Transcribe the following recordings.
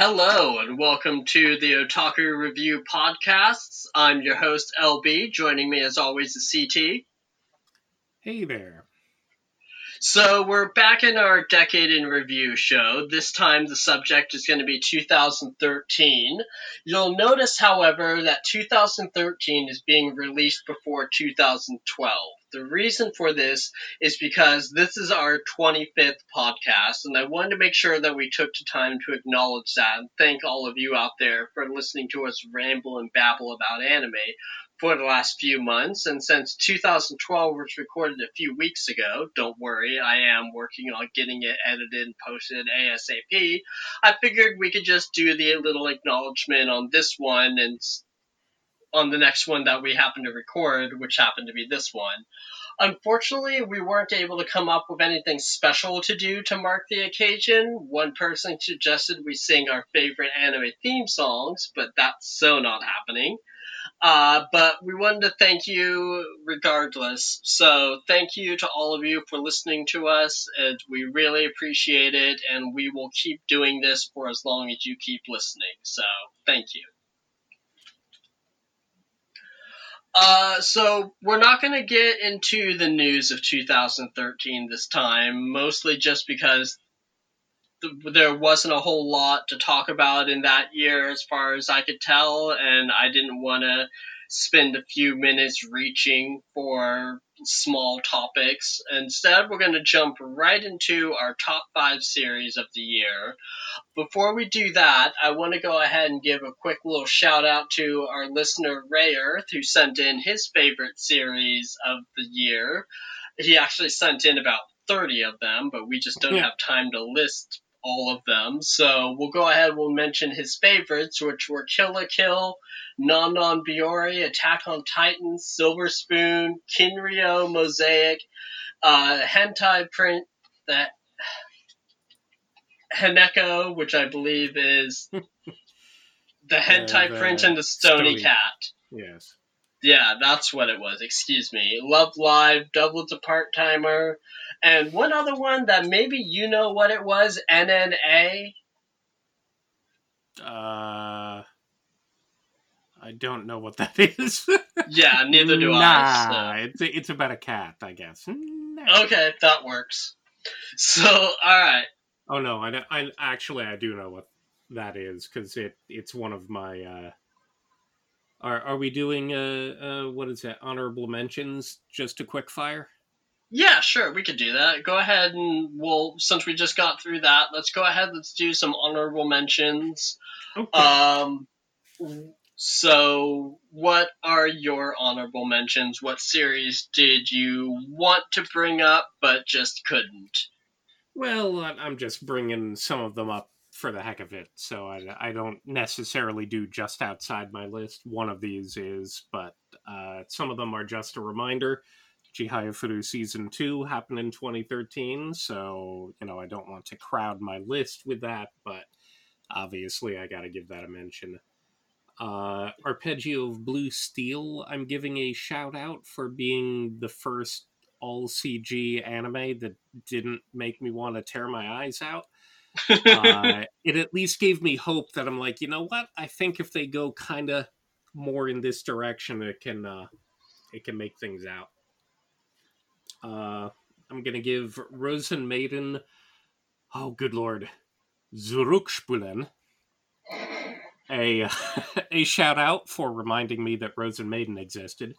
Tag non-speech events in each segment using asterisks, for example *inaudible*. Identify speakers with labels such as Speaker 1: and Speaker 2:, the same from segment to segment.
Speaker 1: Hello and welcome to the Otaku Review Podcasts. I'm your host LB. Joining me as always is CT.
Speaker 2: Hey there.
Speaker 1: So we're back in our decade in review show. This time the subject is going to be 2013. You'll notice, however, that 2013 is being released before 2012. The reason for this is because this is our 25th podcast, and I wanted to make sure that we took the time to acknowledge that and thank all of you out there for listening to us ramble and babble about anime for the last few months. And since 2012 was recorded a few weeks ago, don't worry, I am working on getting it edited and posted ASAP. I figured we could just do the little acknowledgement on this one and on the next one that we happen to record, which happened to be this one. Unfortunately, we weren't able to come up with anything special to do to mark the occasion. One person suggested we sing our favorite anime theme songs, but that's so not happening. Uh, but we wanted to thank you regardless. So thank you to all of you for listening to us, and we really appreciate it. And we will keep doing this for as long as you keep listening. So thank you. Uh, so we're not going to get into the news of 2013 this time, mostly just because th- there wasn't a whole lot to talk about in that year, as far as I could tell, and I didn't want to spend a few minutes reaching for small topics. Instead, we're going to jump right into our top five series of the year. Before we do that, I want to go ahead and give a quick little shout out to our listener Ray Earth, who sent in his favorite series of the year. He actually sent in about 30 of them, but we just don't
Speaker 2: Yeah.
Speaker 1: have time to list all of them. So we'll go ahead, we'll mention his favorites, which were Kill la Kill, Non Non Biyori, Attack on Titan, Silver Spoon, Kiniro, Mosaic, uh, Hentai Prince, that Haneko, which I believe is *laughs* the Hentai
Speaker 2: the
Speaker 1: Prince and the Stony,
Speaker 2: Stony.
Speaker 1: Cat.
Speaker 2: Yes.
Speaker 1: Yeah, that's what it was. Excuse me. Love Live, Double to Part Timer, and one other one that maybe you know what it was. NNA.
Speaker 2: Uh, I don't know what that *laughs* is.
Speaker 1: Yeah, neither do
Speaker 2: nah,
Speaker 1: I.
Speaker 2: it's it's about a cat, I guess. Nah.
Speaker 1: Okay, that works. So, all right.
Speaker 2: Oh no, I, I actually I do know what that is because it it's one of my. uh Are are we doing uh uh what is that honorable mentions? Just a quick fire.
Speaker 1: Yeah, sure, we could do that. Go ahead and we'll, since we just got through that, let's go ahead. Let's do some honorable mentions.
Speaker 2: Okay.
Speaker 1: Um, so what are your honorable mentions? What series did you want to bring up but just couldn't?
Speaker 2: Well, I'm just bringing some of them up for the heck of it, so I, I don't necessarily do just outside my list. One of these is, but uh, some of them are just a reminder. Chihaya Furu Season 2 happened in 2013, so, you know, I don't want to crowd my list with that, but obviously I gotta give that a mention. Uh, Arpeggio of Blue Steel, I'm giving a shout out for being the first all CG anime that didn't make me want to tear my eyes out. *laughs* uh, it at least gave me hope that I'm like, you know what? I think if they go kind of more in this direction, it can uh, it can make things out. Uh, I'm gonna give Rosen Maiden. Oh, good lord, Zurückspulen a *laughs* a shout out for reminding me that Rosen Maiden existed.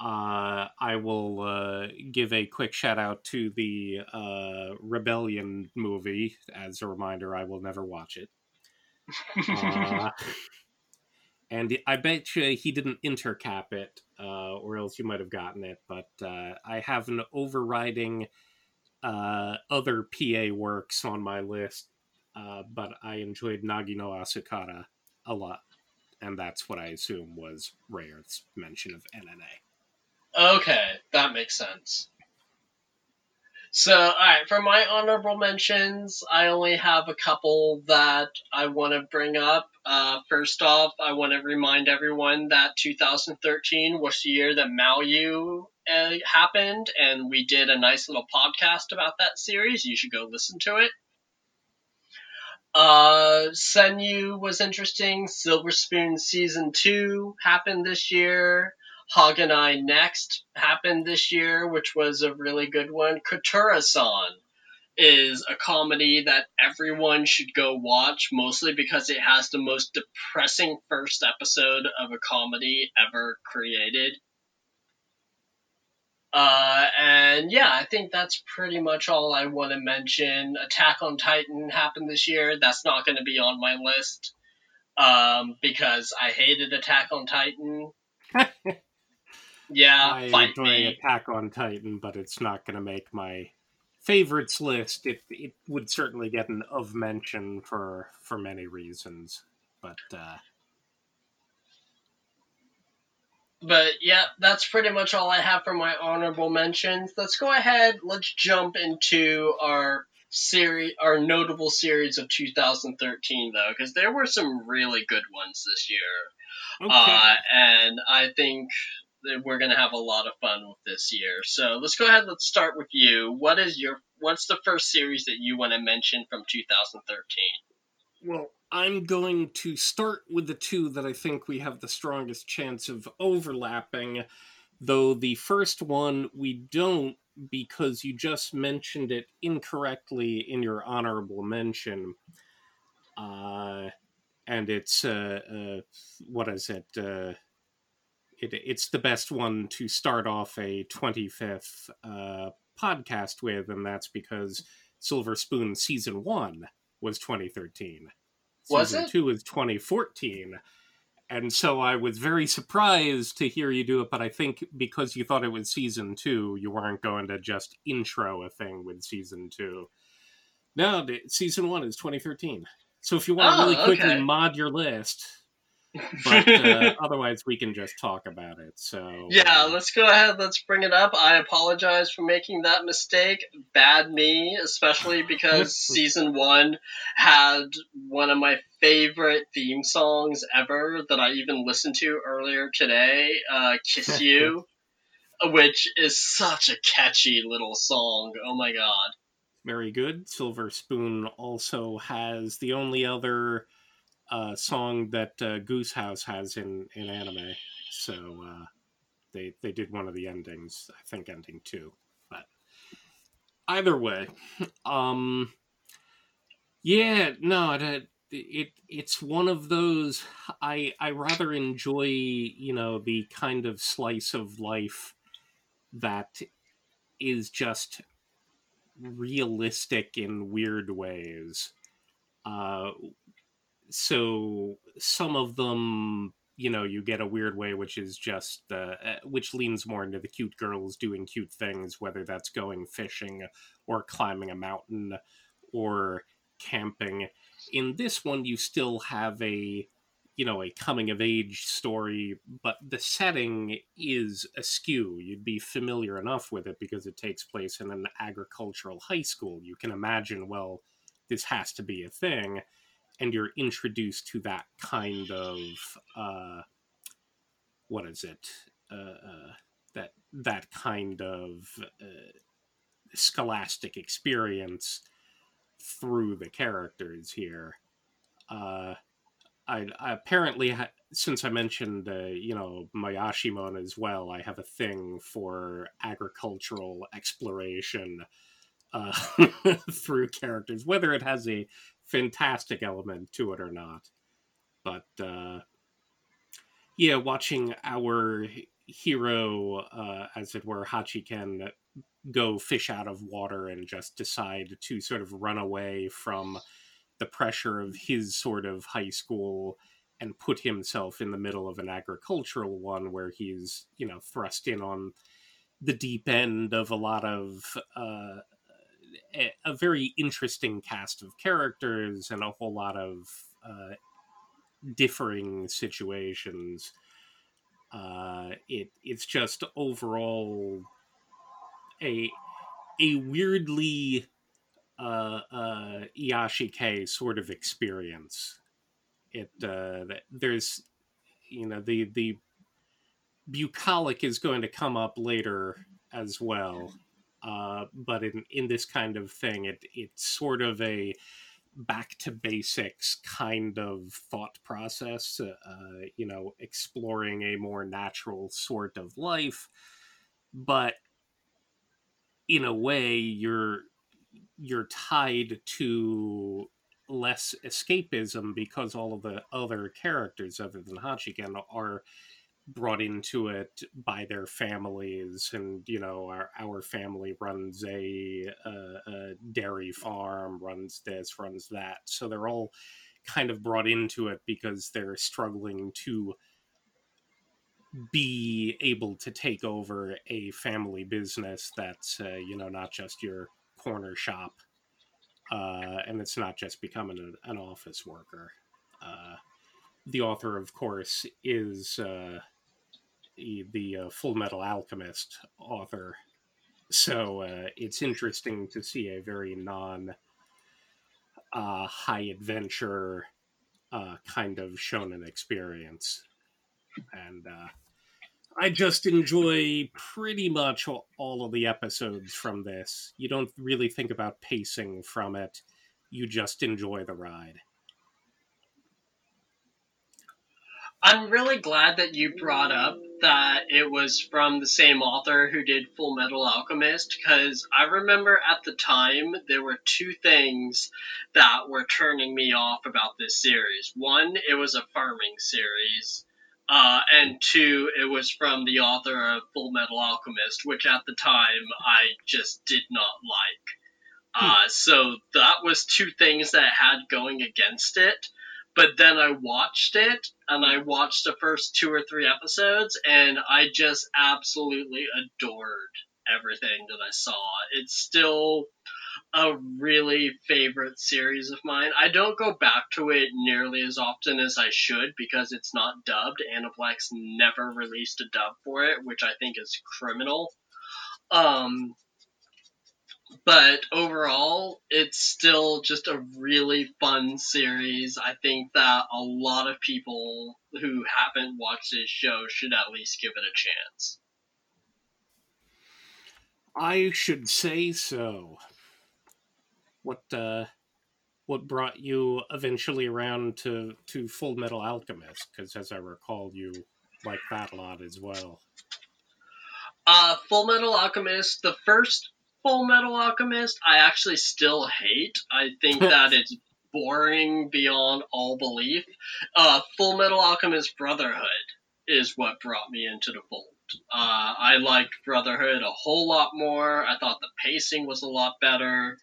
Speaker 2: Uh, I will uh, give a quick shout out to the uh, Rebellion movie. As a reminder, I will never watch it. *laughs* Uh, and I bet you he didn't intercap it, uh, or else you might have gotten it. But uh, I have an overriding uh, other PA works on my list, uh, but I enjoyed Nagi no Asukara a lot. And that's what I assume was Ray Earth's mention of NNA.
Speaker 1: Okay, that makes sense. So, alright, for my honorable mentions, I only have a couple that I want to bring up. Uh, first off, I want to remind everyone that 2013 was the year that Maoyu uh, happened, and we did a nice little podcast about that series. You should go listen to it. Uh, Senyu was interesting. Silver Spoon season two happened this year. Haganai Next happened this year, which was a really good one. Kotoura-san is a comedy that everyone should go watch, mostly because it has the most depressing first episode of a comedy ever created. Uh, and yeah, I think that's pretty much all I want to mention. Attack on Titan happened this year. That's not going to be on my list um, because I hated Attack on Titan. *laughs* yeah,
Speaker 2: I
Speaker 1: fight
Speaker 2: enjoy
Speaker 1: me.
Speaker 2: Attack on Titan, but it's not going to make my favorites list. It it would certainly get an of mention for for many reasons, but uh,
Speaker 1: But yeah, that's pretty much all I have for my honorable mentions. Let's go ahead. Let's jump into our series, our notable series of 2013, though, because there were some really good ones this year.
Speaker 2: okay.
Speaker 1: Uh, and I think that we're gonna have a lot of fun with this year. So let's go ahead. Let's start with you. What is your What's the first series that you want to mention from 2013?
Speaker 2: Well, I'm going to start with the two that I think we have the strongest chance of overlapping, though the first one we don't because you just mentioned it incorrectly in your honorable mention. Uh, and it's, uh, uh, what is it? It? It's the best one to start off a 25th uh, podcast with, and that's because Silver Spoon Season 1 was 2013
Speaker 1: Was
Speaker 2: season
Speaker 1: it?
Speaker 2: two is 2014 and so i was very surprised to hear you do it but i think because you thought it was season two you weren't going to just intro a thing with season two no season one is 2013 so if you want to
Speaker 1: Oh,
Speaker 2: really quickly
Speaker 1: okay.
Speaker 2: mod your list but uh, *laughs* otherwise we can just talk about it so
Speaker 1: Yeah,
Speaker 2: uh,
Speaker 1: let's go ahead. Let's bring it up. I apologize for making that mistake. Bad me, especially *laughs* because *laughs* season one had one of my favorite theme songs ever that I even listened to earlier today, uh, Kiss You, which is such a catchy little song. Oh my god.
Speaker 2: very good silver spoon also has the only other song that uh, Goose House has in, in anime. So uh, they they did one of the endings, I think ending two. But either way, um, yeah, no, it, it it's one of those I I rather enjoy you know the kind of slice of life that is just realistic in weird ways. Uh, so some of them you know you get a weird way which is just uh, uh, which leans more into the cute girls doing cute things whether that's going fishing or climbing a mountain or camping. In this one you still have a you know a coming of age story but the setting is askew. You'd be familiar enough with it because it takes place in an agricultural high school. You can imagine well this has to be a thing and you're introduced to that kind of uh, what is it uh, uh, that that kind of uh, scholastic experience through the characters here. Uh, I, I apparently ha- since I mentioned uh, you know Moyashimon as well, I have a thing for agricultural exploration uh, *laughs* through characters, whether it has a fantastic element to it or not. But uh, yeah, watching our hero, uh, as it were, Hachiken, go fish out of water and just decide to sort of run away from the pressure of his sort of high school and put himself in the middle of an agricultural one where he's, you know, thrust in on the deep end of a lot of uh, a, very interesting cast of characters and a whole lot of uh, differing situations. Uh, it it's just overall a a weirdly uh, uh, Iyashikei sort of experience. It uh, there's you know the the bucolic is going to come up later as well uh, but in, in this kind of thing, it it's sort of a back to basics kind of thought process, uh, you know, exploring a more natural sort of life. But in a way, you're you're tied to less escapism because all of the other characters other than Hachiken are brought into it by their families and you know our, our family runs a, a, a, dairy farm runs this runs that. So they're all kind of brought into it because they're struggling to be able to take over a family business that's uh, you know not just your corner shop uh, and it's not just becoming an, an office worker. Uh, the author of course is uh, the uh, Full Metal Alchemist author. So uh, it's interesting to see a very non uh, high adventure uh, kind of shonen experience. And uh, I just enjoy pretty much all of the episodes from this. You don't really think about pacing from it, you just enjoy the ride.
Speaker 1: I'm really glad that you brought up that it was from the same author who did Full Metal Alchemist because I remember at the time there were two things that were turning me off about this series. One, it was a farming series. Uh, and two, it was from the author of Full Metal Alchemist, which at the time I just did not like. Hmm. Uh, so that was two things that it had going against it. But then I watched it, and I watched the first two or three episodes, and I just absolutely adored everything that I saw. It's still a really favorite series of mine. I don't go back to it nearly as often as I should because it's not dubbed. Aniplex never released a dub for it, which I think is criminal. Um, but overall, it's still just a really fun series. I think that a lot of people who haven't watched this show should at least give it a chance.
Speaker 2: I should say so. What uh what brought you eventually around to to Full Metal Alchemist? Because as I recall, you like that a lot as well.
Speaker 1: Uh, Full Metal Alchemist, the first Full Metal Alchemist, I actually still hate. I think *laughs* that it's boring beyond all belief. Uh, Full Metal Alchemist Brotherhood is what brought me into the fold. Uh, I liked Brotherhood a whole lot more. I thought the pacing was a lot better.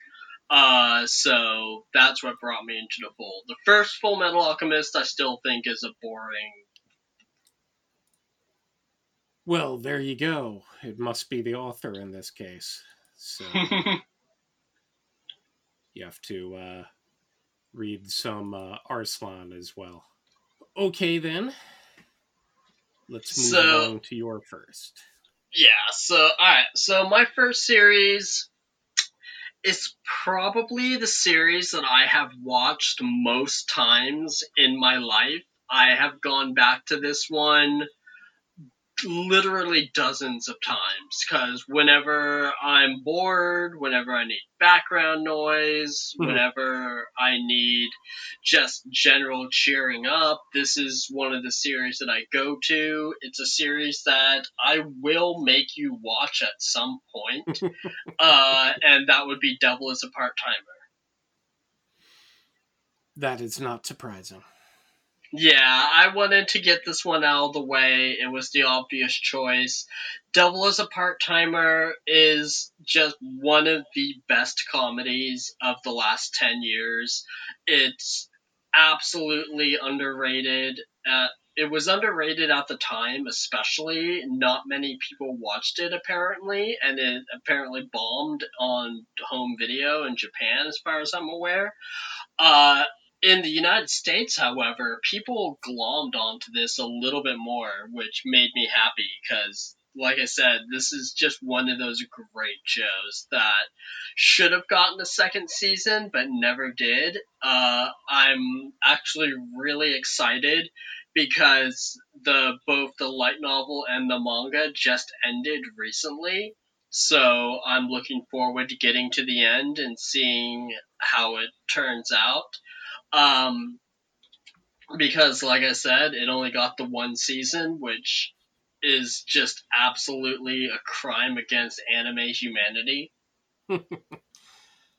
Speaker 1: Uh, so that's what brought me into the fold. The first Full Metal Alchemist, I still think, is a boring.
Speaker 2: Well, there you go. It must be the author in this case. So *laughs* you have to uh, read some uh, Arslan as well. Okay, then. Let's move so, on to your first.
Speaker 1: Yeah, so, alright. So, my first series is probably the series that I have watched most times in my life. I have gone back to this one literally dozens of times because whenever I'm bored, whenever I need background noise, mm-hmm. whenever I need just general cheering up, this is one of the series that I go to. It's a series that I will make you watch at some point, *laughs* uh, and that would be Devil as a Part Timer.
Speaker 2: That is not surprising.
Speaker 1: Yeah, I wanted to get this one out of the way. It was the obvious choice. Devil as a Part Timer is just one of the best comedies of the last 10 years. It's absolutely underrated. Uh, it was underrated at the time, especially. Not many people watched it, apparently, and it apparently bombed on home video in Japan, as far as I'm aware. Uh, in the United States, however, people glommed onto this a little bit more, which made me happy because, like I said, this is just one of those great shows that should have gotten a second season but never did. Uh, I'm actually really excited because the both the light novel and the manga just ended recently. So I'm looking forward to getting to the end and seeing how it turns out. Um, because, like I said, it only got the one season, which is just absolutely a crime against anime humanity. *laughs*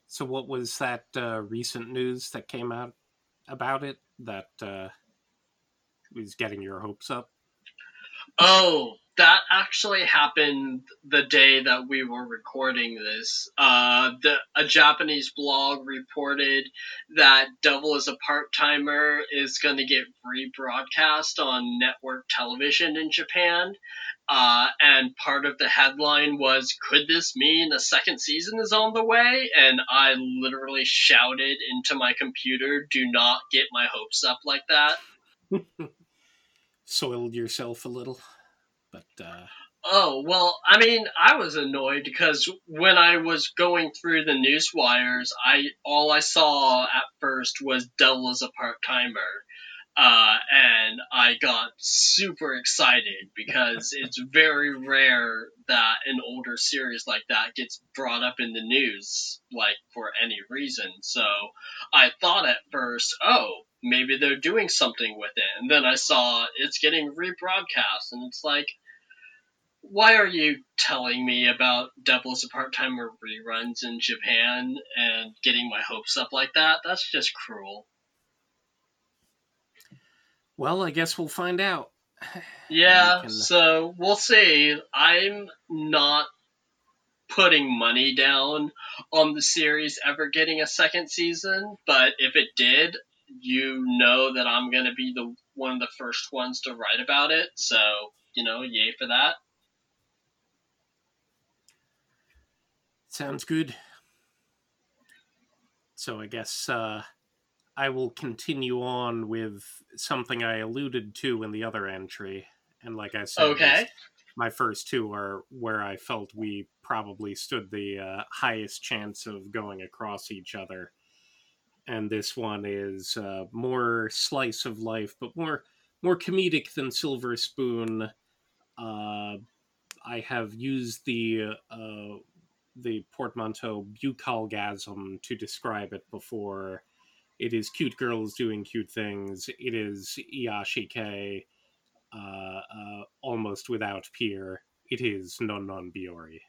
Speaker 2: so, what was that uh, recent news that came out about it that uh, was getting your hopes up?
Speaker 1: Oh, that actually happened the day that we were recording this. Uh, the, a Japanese blog reported that Devil is a Part Timer is going to get rebroadcast on network television in Japan. Uh, and part of the headline was, Could this mean a second season is on the way? And I literally shouted into my computer, Do not get my hopes up like that. *laughs*
Speaker 2: Soiled yourself a little. But uh...
Speaker 1: oh well, I mean, I was annoyed because when I was going through the news wires, I all I saw at first was Devil is a part timer. Uh, and I got super excited because *laughs* it's very rare that an older series like that gets brought up in the news, like for any reason. So I thought at first, oh, maybe they're doing something with it. And then I saw it's getting rebroadcast, and it's like, why are you telling me about Devil is a Part Timer reruns in Japan and getting my hopes up like that? That's just cruel.
Speaker 2: Well, I guess we'll find out. *sighs*
Speaker 1: Yeah, can... Uh, so we'll see. I'm not putting money down on the series ever getting a second season, but if it did, you know that I'm going to be the one of the first ones to write about it. So, you know, yay for that.
Speaker 2: Sounds good. So I guess uh, I will continue on with something I alluded to in the other entry. And like I said,
Speaker 1: okay.
Speaker 2: my first two are where I felt we probably stood the uh, highest chance of going across each other. And this one is uh, more slice of life, but more more comedic than Silver Spoon. Uh, I have used the uh, the portmanteau bucalgasm to describe it before. It is cute girls doing cute things. It is Iyashikei, uh, uh, almost without peer. It is Non Non Biyori.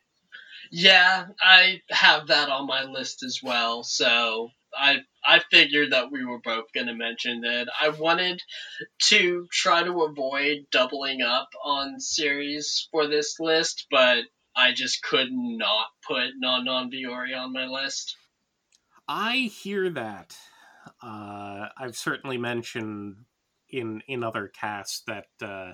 Speaker 1: Yeah, I have that on my list as well. So I I figured that we were both going to mention that. I wanted to try to avoid doubling up on series for this list, but I just could not put Non Non Biyori on my list.
Speaker 2: I hear that. Uh, I've certainly mentioned in in other casts that uh,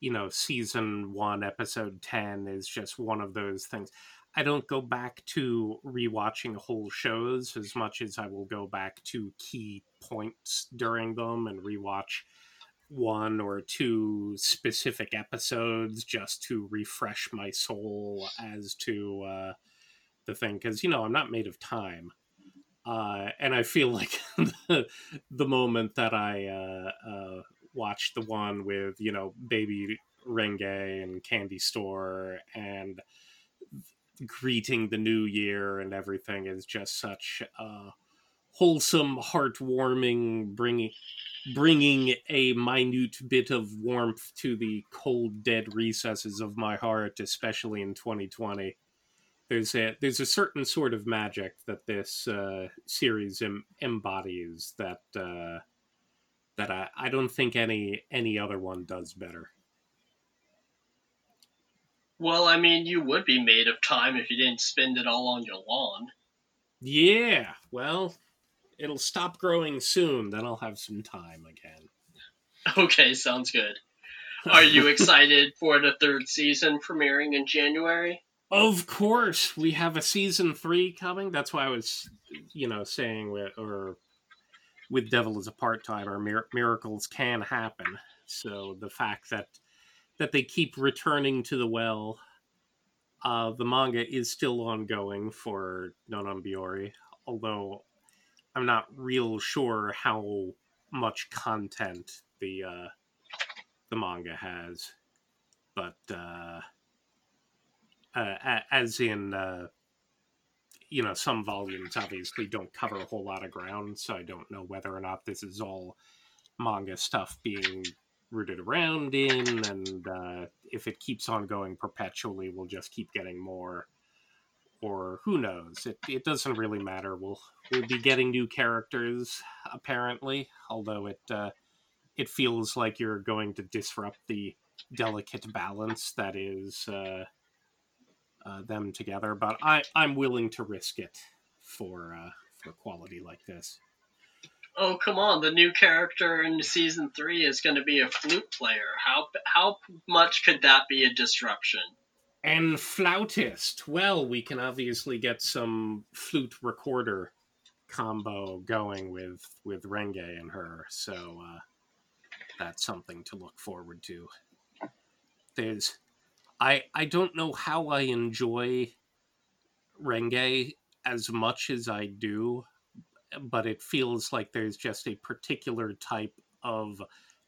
Speaker 2: you know season one episode ten is just one of those things. I don't go back to rewatching whole shows as much as I will go back to key points during them and rewatch one or two specific episodes just to refresh my soul as to uh, the thing because you know i'm not made of time. Uh, and i feel *laughs* like the, the moment that i uh, uh, watched the one with you know baby renge and candy store and greeting the new year and everything is just such a wholesome heartwarming bringing bringing a minute bit of warmth to the cold, dead recesses of my heart, especially in 2020. There's a there's a certain sort of magic that this uh, series em- embodies that uh, that I, I don't think any any other one does better.
Speaker 1: Well, I mean, you would be made of time if you didn't spend it all on your lawn.
Speaker 2: Yeah, well, it'll stop growing soon. Then I'll have some time again.
Speaker 1: Okay, sounds good. Are you *laughs* excited for the third season premiering in January?
Speaker 2: Of course, we have a season three coming. That's why I was, you know, saying with or with Devil as a part timer, mir- miracles can happen. So the fact that that they keep returning to the well, uh, the manga is still ongoing for Non Non Biyori, although I'm not real sure how much content the uh, the manga has, but uh, uh, as in uh, you know some volumes obviously don't cover a whole lot of ground, so I don't know whether or not this is all manga stuff being rooted around in, and uh, if it keeps on going perpetually, we'll just keep getting more. Or who knows? It it doesn't really matter. We'll we'll be getting new characters apparently, although it uh, it feels like you're going to disrupt the delicate balance that is uh, uh, them together. But I I'm willing to risk it for uh, for quality like this
Speaker 1: oh come on, the new character in season three is going to be a flute player. How how much could that be a disruption?
Speaker 2: And flautist. Well, we can obviously get some flute recorder combo going with with Renge and her, so uh, that's something to look forward to. There's, I I don't know how I enjoy Renge as much as I do but it feels like there's just a particular type of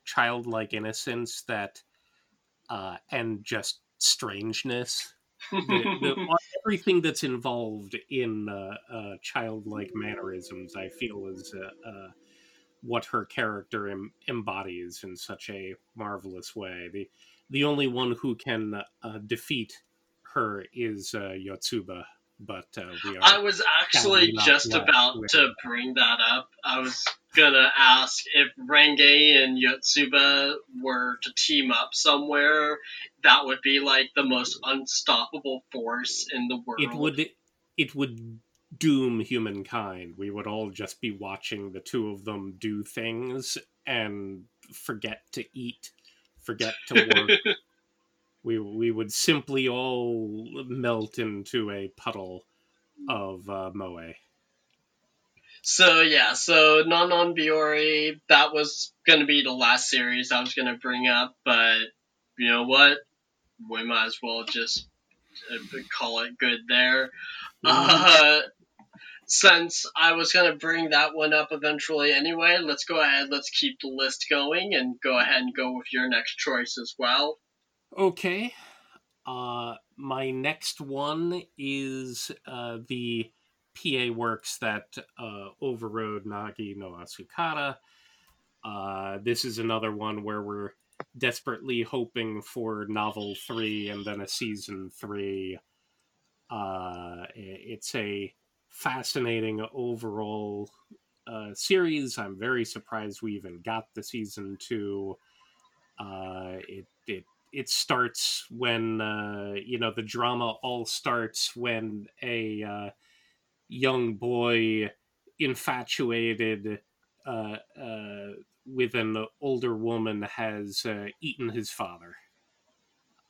Speaker 2: childlike innocence that uh, and just strangeness the, the, *laughs* everything that's involved in uh, uh, childlike mannerisms i feel is uh, uh, what her character em- embodies in such a marvelous way the the only one who can uh, defeat her is yotsuba but we are.
Speaker 1: I was actually just about to bring that up. I was gonna ask if Renge and Yotsuba were to team up somewhere, that would be like the most unstoppable force in the world.
Speaker 2: It would. It would doom humankind. We would all just be watching the two of them do things and forget to eat, forget to work. *laughs* we we would simply all melt into a puddle of uh, moe.
Speaker 1: So yeah, so Non Non Biyori, that was gonna be the last series I was gonna bring up, but you know what? We might as well just uh, call it good there. Uh, since I was gonna bring that one up eventually anyway, let's go ahead. Let's keep the list going and go ahead and go with your next choice as well.
Speaker 2: Okay. Uh, my next one is uh, the PA works that uh, overrode Nagi no Asukara. Uh, this is another one where we're desperately hoping for novel three and then a season three. Uh, it's a fascinating overall uh, series. I'm very surprised we even got the season two. Uh, it it it starts when uh, you know the drama all starts when a uh, young boy infatuated uh, uh with an older woman has uh, eaten his father.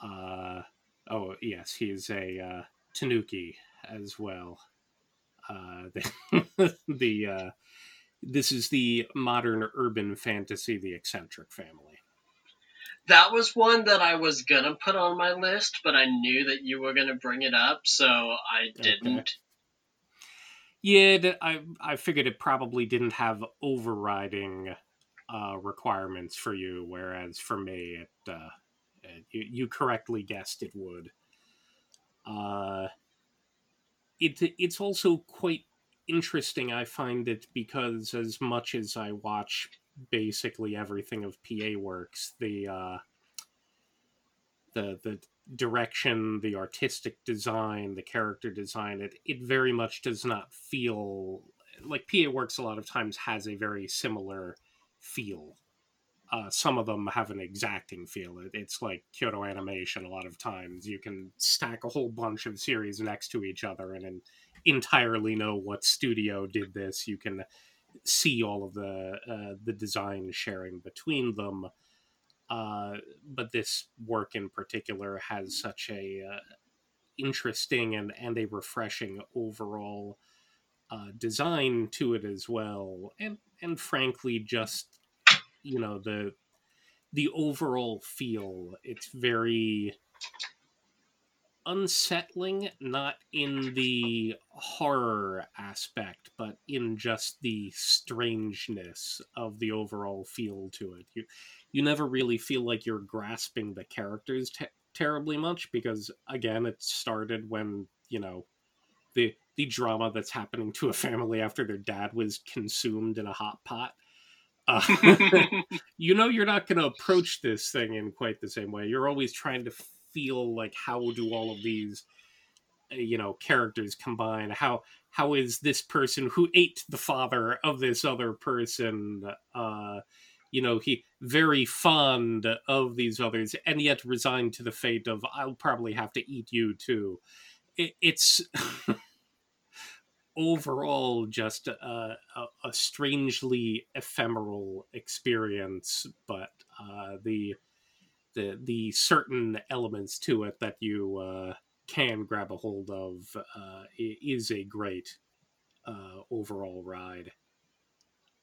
Speaker 2: Uh, oh yes, he's a tanuki as well. *laughs* the, the this is the modern urban fantasy, the eccentric family
Speaker 1: that was one that I was gonna put on my list, but I knew that you were gonna bring it up, so I didn't. Okay.
Speaker 2: Yeah, I I figured it probably didn't have overriding uh, requirements for you, whereas for me, it, uh, it you, correctly guessed it would. Uh, it it's also quite interesting. I find it because as much as I watch basically everything of PA Works. The uh, the the direction, the artistic design, the character design. It it very much does not feel like PA Works. A lot of times has a very similar feel. Uh, some of them have an exacting feel. It, it's like Kyoto Animation. A lot of times you can stack a whole bunch of series next to each other and, entirely know what studio did this. You can see all of the uh, the design sharing between them. Uh, but this work in particular has such a uh, interesting and, and a refreshing overall uh, design to it as well, and and frankly, just you know the the overall feel. It's very unsettling, not in the horror aspect, but in just the strangeness of the overall feel to it. You you never really feel like you're grasping the characters te- terribly much because again, it started when you know the the drama that's happening to a family after their dad was consumed in a hot pot. Uh, *laughs* you know, you're not going to approach this thing in quite the same way. You're always trying to feel like how do all of these uh, you know characters combine how how is this person who ate the father of this other person uh you know he very fond of these others and yet resigned to the fate of i'll probably have to eat you too it, it's *laughs* overall just a, a, a, strangely ephemeral experience but uh the the the certain elements to it that you uh, can grab a hold of uh, is a great uh, overall ride.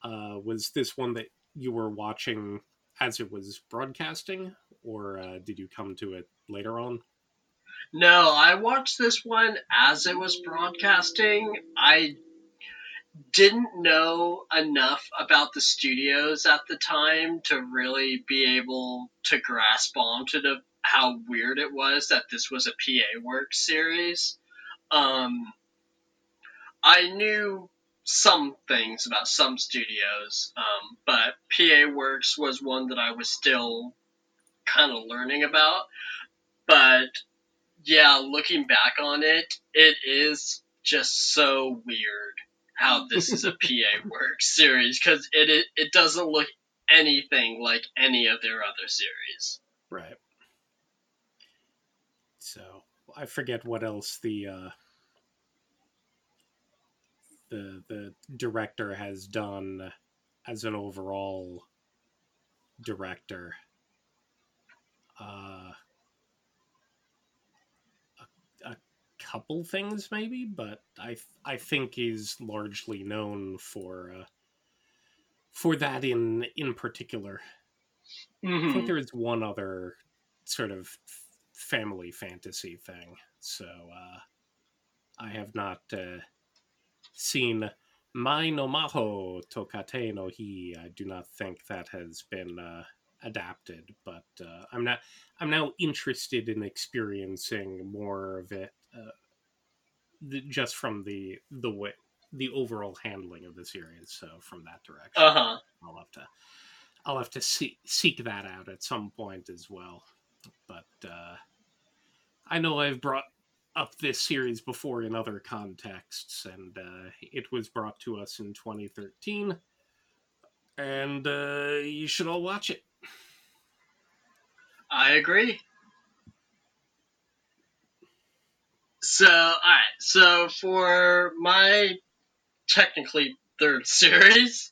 Speaker 2: Uh, was this one that you were watching as it was broadcasting, or uh, did you come to it later on?
Speaker 1: No, I watched this one as it was broadcasting. I didn't know enough about the studios at the time to really be able to grasp onto the how weird it was that this was a PA work series. Um, I knew some things about some studios, um, but PA Works was one that I was still kind of learning about. But yeah, looking back on it, it is just so weird how this is a *laughs* PA Works series because it, it it doesn't look anything like any of their other series.
Speaker 2: Right. So I forget what else the uh, the the director has done as an overall director. Uh, couple things maybe, but I I think he's largely known for uh, for that in in particular. Mm-hmm. I think mm-hmm. there is one other sort of family fantasy thing, so uh, I have not uh, seen Mai no Maho Tokate no Hi. I do not think that has been uh, adapted, but uh, I'm not. I'm now interested in experiencing more of it uh, the, just from the the way the overall handling of the series. So from that direction,
Speaker 1: uh-huh.
Speaker 2: I'll have to I'll have to seek seek that out at some point as well. But uh, I know I've brought up this series before in other contexts, and uh, it was brought to us in 2013, and uh, you should all watch it.
Speaker 1: I agree. So, alright, so for my technically third *laughs* series,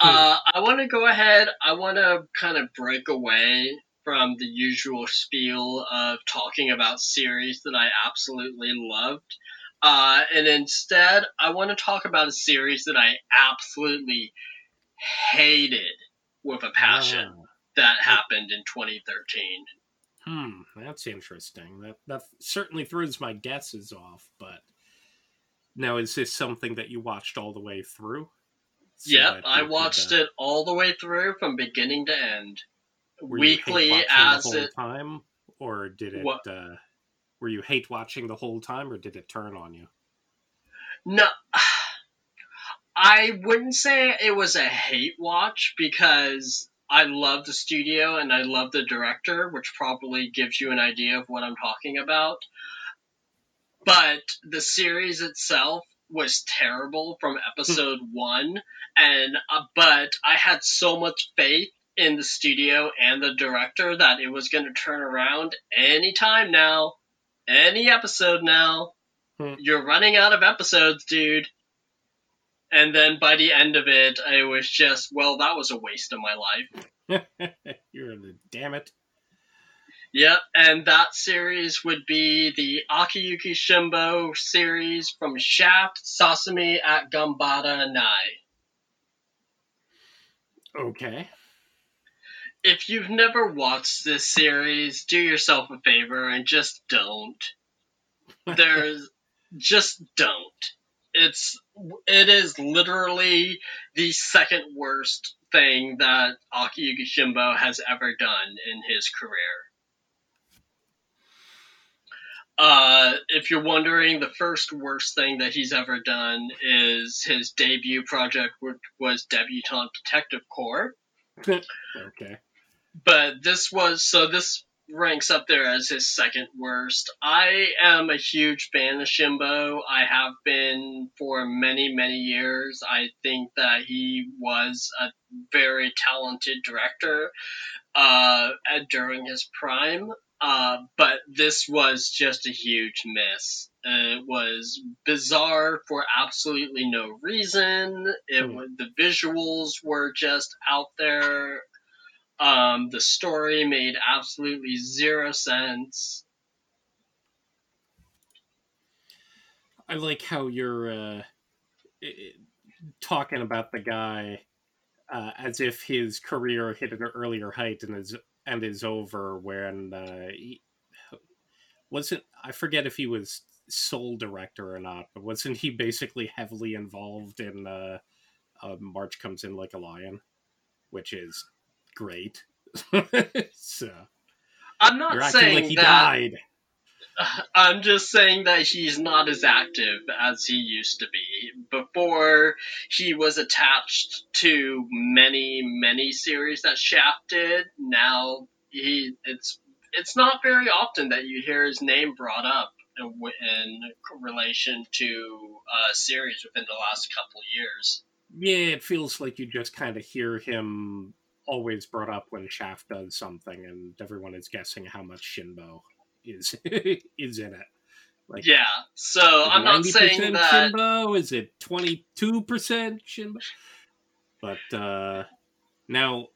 Speaker 1: hmm. uh, I want to go ahead, I want to kind of break away from the usual spiel of talking about series that I absolutely loved. Uh, and instead, I want to talk about a series that I absolutely hated with a passion oh. that happened in 2013.
Speaker 2: Hmm, that's interesting. That that certainly throws my guesses off. But now, is this something that you watched all the way through?
Speaker 1: So yeah, I watched could, uh, it all the way through from beginning to end, weekly as
Speaker 2: the whole it time, or did it? What? Uh, were you hate watching the whole time, or did it turn on you?
Speaker 1: No, I wouldn't say it was a hate watch because I love the studio and I love the director, which probably gives you an idea of what I'm talking about. But the series itself was terrible from episode *laughs* one, and uh, but I had so much faith in the studio and the director that it was going to turn around anytime now, any episode now. Hmm. You're running out of episodes, dude. And then by the end of it, I was just, well, that was a waste of my life. *laughs*
Speaker 2: You're the damn it.
Speaker 1: Yep, and that series would be the Akiyuki Shimbo series from Shaft Sasami at Ganbara Nai.
Speaker 2: Okay.
Speaker 1: If you've never watched this series, do yourself a favor and just don't. *laughs* There's just don't it's it is literally the second worst thing that Akiyuki Shimbo has ever done in his career. Uh, if you're wondering, the first worst thing that he's ever done is his debut project, which was Debutante Detective Corps. *laughs*
Speaker 2: okay.
Speaker 1: But this was so this ranks up there as his second worst. I am a huge fan of Shinbo. I have been for many, many years. I think that he was a very talented director uh, during his prime. Uh, but this was just a huge miss. it was bizarre for absolutely no reason. It was, the visuals were just out there. Um, the story made absolutely zero sense.
Speaker 2: I like how you're uh, talking about the guy uh, as if his career hit an earlier height and is and is over. When uh, he, wasn't I forget if he was sole director or not, but wasn't he basically heavily involved in uh, uh, March Comes In Like a Lion, which is great. *laughs* so
Speaker 1: I'm not saying
Speaker 2: like he
Speaker 1: that.
Speaker 2: died. *laughs*
Speaker 1: I'm just saying that he's not as active as he used to be. Before, he was attached to many, many series that Shaft did. Now, he it's it's not very often that you hear his name brought up in, relation to a series within the last couple years.
Speaker 2: Yeah, it feels like you just kind of hear him always brought up when Shaft does something, and everyone is guessing how much Shinbo is *laughs* is in it. Like,
Speaker 1: Yeah, so I'm not saying
Speaker 2: 90%
Speaker 1: that.
Speaker 2: Shinbo. Is it twenty two percent Shinbo? But uh, now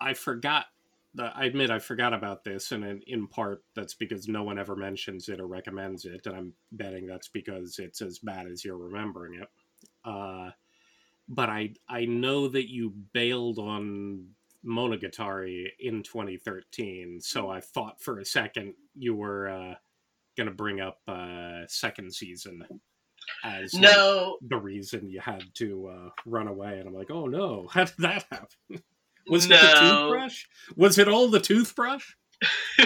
Speaker 2: I forgot. The, I admit I forgot about this, and in, in part that's because no one ever mentions it or recommends it, and I'm betting that's because it's as bad as you're remembering it. Uh, but I I know that you bailed on Monogatari in 2013, so I thought for a second you were uh, going to bring up uh, second season as like,
Speaker 1: No,
Speaker 2: the reason you had to uh, run away, and I'm like, oh no, *laughs* how did that happen? Was it the toothbrush? Was it all the toothbrush? *laughs*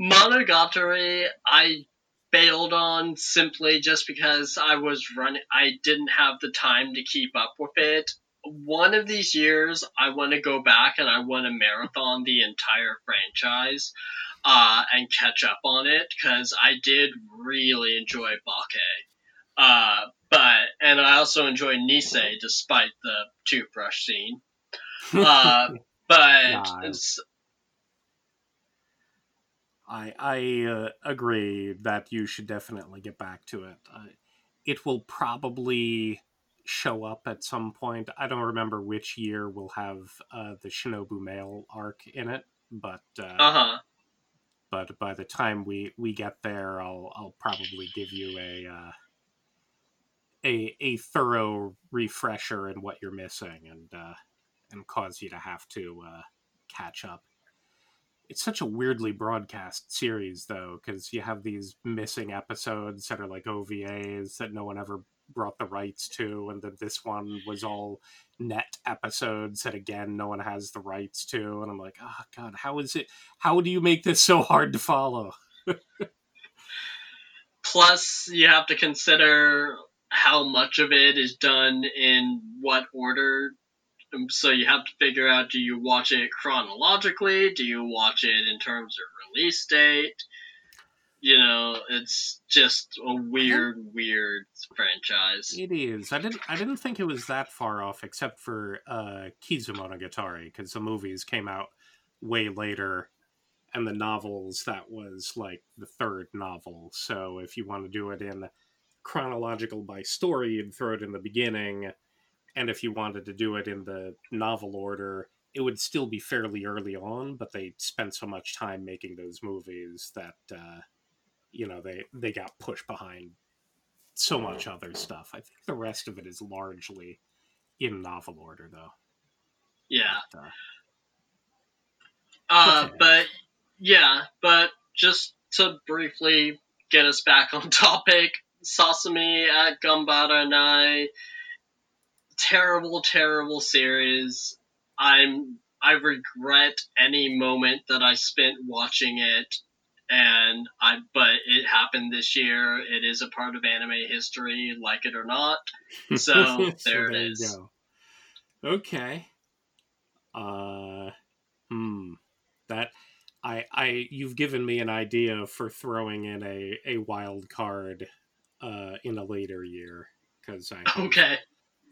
Speaker 1: Monogatari, I bailed on simply just because I was running. I didn't have the time to keep up with it. One of these years, I want to go back and I want to marathon the entire franchise uh, and catch up on it because I did really enjoy Bake. Uh, but and I also enjoy Nise despite the toothbrush scene. *laughs* Uh, but
Speaker 2: I- I I uh, agree that you should definitely get back to it. Uh, it will probably show up at some point. I don't remember which year will have uh, the Shinobu Mail arc in it, but uh,
Speaker 1: uh huh.
Speaker 2: but by the time we we get there, I'll I'll probably give you a uh, a a thorough refresher in what you're missing and uh, and cause you to have to uh, catch up. It's such a weirdly broadcast series, though, because you have these missing episodes that are like OVAs that no one ever brought the rights to, and then this one was all net episodes that again no one has the rights to, and I'm like, oh god, how is it? How do you make this so hard to follow?
Speaker 1: Plus, you have to consider how much of it is done in what order. Um, So you have to figure out do you watch it chronologically? Do you watch it in terms of release date? You know, it's just a weird, weird franchise.
Speaker 2: It is. I didn't. I didn't think it was that far off, except for uh, Kizumonogatari, because the movies came out way later, and the novels that was like the third novel. So if you want to do it in chronological by story, you'd throw it in the beginning, and if you wanted to do it in the novel order, it would still be fairly early on. But they spent so much time making those movies that uh, you know they they got pushed behind so much other stuff. I think the rest of it is largely in novel order, though.
Speaker 1: Yeah.
Speaker 2: But, uh,
Speaker 1: Uh,
Speaker 2: Okay.
Speaker 1: but yeah, but just to briefly get us back on *laughs* topic, Sasami at Ganbaranai, terrible, terrible series. I'm I regret any moment that I spent watching it. And I but it happened this year. It is a part of anime history, like it or not. *laughs* So there
Speaker 2: so
Speaker 1: it is.
Speaker 2: Go. Okay. Uh, hmm. That I I you've given me an idea for throwing in a a wild card uh in a later year because I *laughs*
Speaker 1: Okay.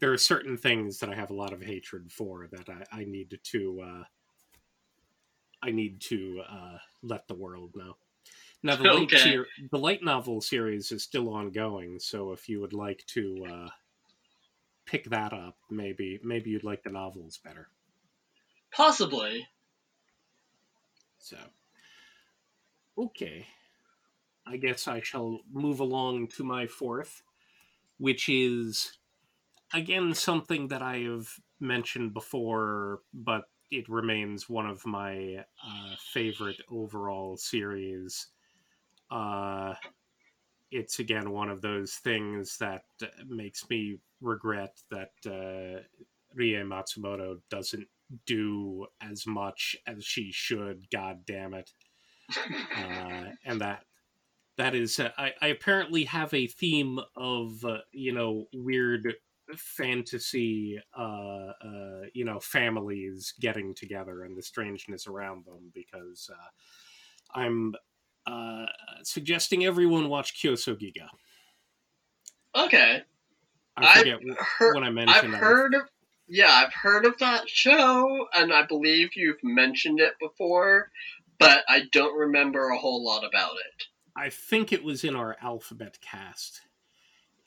Speaker 2: there are certain things that I have a lot of hatred for that I I need to uh I need to uh let the world know. Now the *laughs* light,
Speaker 1: Okay.
Speaker 2: ser- the light novel series is still ongoing, so if you would like to uh, pick that up, maybe maybe you'd like the novels better.
Speaker 1: Possibly.
Speaker 2: So, okay, I guess I shall move along to my fourth, which is again something that I have mentioned before, but it remains one of my uh, favorite overall series. Uh, it's again one of those things that uh, makes me regret that uh, Rie Matsumoto doesn't do as much as she should. God damn it! Uh, and that that is, uh, I, I apparently have a theme of uh, you know weird fantasy, uh, uh, you know, families getting together and the strangeness around them because uh, I'm uh, suggesting everyone watch Kyousougiga.
Speaker 1: Okay.
Speaker 2: I
Speaker 1: I've
Speaker 2: forget
Speaker 1: heard-
Speaker 2: when I mentioned. I've
Speaker 1: heard of yeah, I've heard of that show, and I believe you've mentioned it before, but I don't remember a whole lot about it.
Speaker 2: I think it was in our alphabet cast.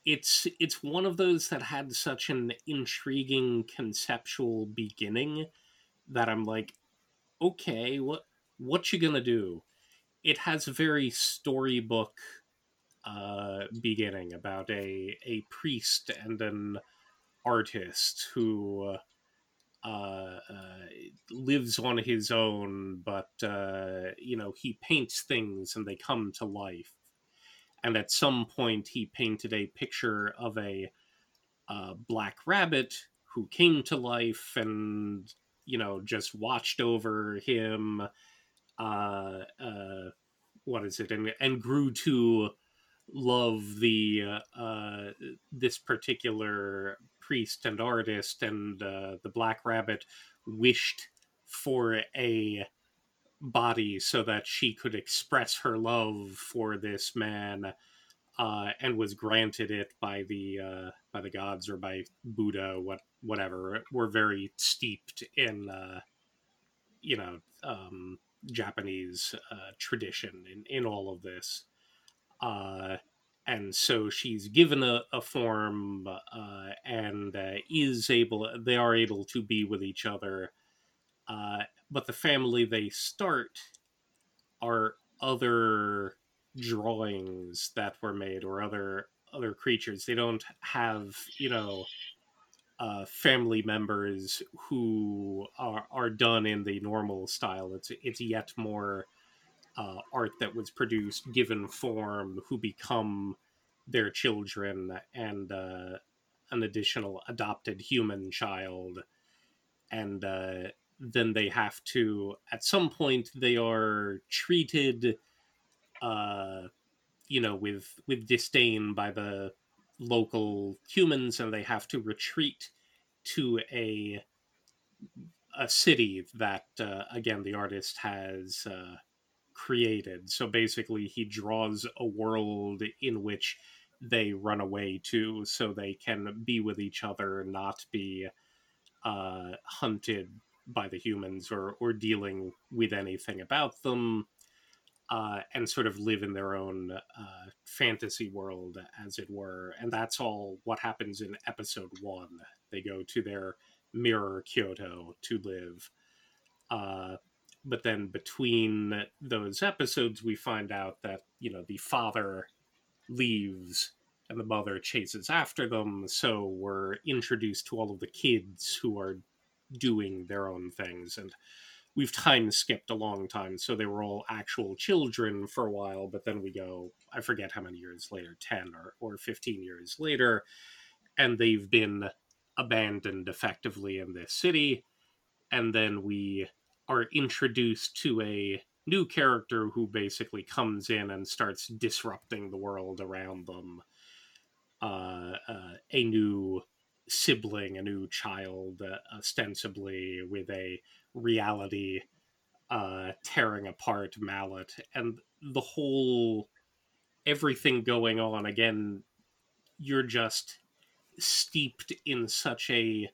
Speaker 2: It's it's one of those that had such an intriguing conceptual beginning that I'm like, okay, what what you gonna do? It has a very storybook uh, beginning about a a priest and an artist who uh, uh, lives on his own, but uh, you know he paints things and they come to life. And at some point, he painted a picture of a uh, black rabbit who came to life and you know just watched over him. Uh, uh, what is it? And and grew to love the uh, this particular priest and artist, and uh, the Black Rabbit wished for a body so that she could express her love for this man, uh, and was granted it by the uh, by the gods or by Buddha, what whatever. We're very steeped in uh, you know um, Japanese uh, tradition in in all of this. Uh, and so she's given a, a form uh, and uh, is able they are able to be with each other uh, but the family they start are other drawings that were made or other other creatures they don't have you know uh, family members who are, are done in the normal style. It's it's yet more uh, art that was produced given form who become their children and uh, an additional adopted human child. And uh, then they have to at some point they are treated uh, you know with with disdain by the local humans and they have to retreat to a a city that uh, again the artist has uh, created. So basically, he draws a world in which they run away to so they can be with each other, not be uh, hunted by the humans or, or dealing with anything about them, uh, and sort of live in their own uh, fantasy world, as it were. And that's all what happens in episode one. They go to their mirror Kyoto to live. Uh, but then between those episodes we find out that you know the father leaves and the mother chases after them so we're introduced to all of the kids who are doing their own things and we've time skipped a long time so they were all actual children for a while but then we go i forget how many years later 10 or, or 15 years later and they've been abandoned effectively in this city and then we are introduced to a new character who basically comes in and starts disrupting the world around them. Uh, uh, a new sibling, a new child, uh, ostensibly with a reality uh, tearing apart mallet, and the whole everything going on again. You're just steeped in such a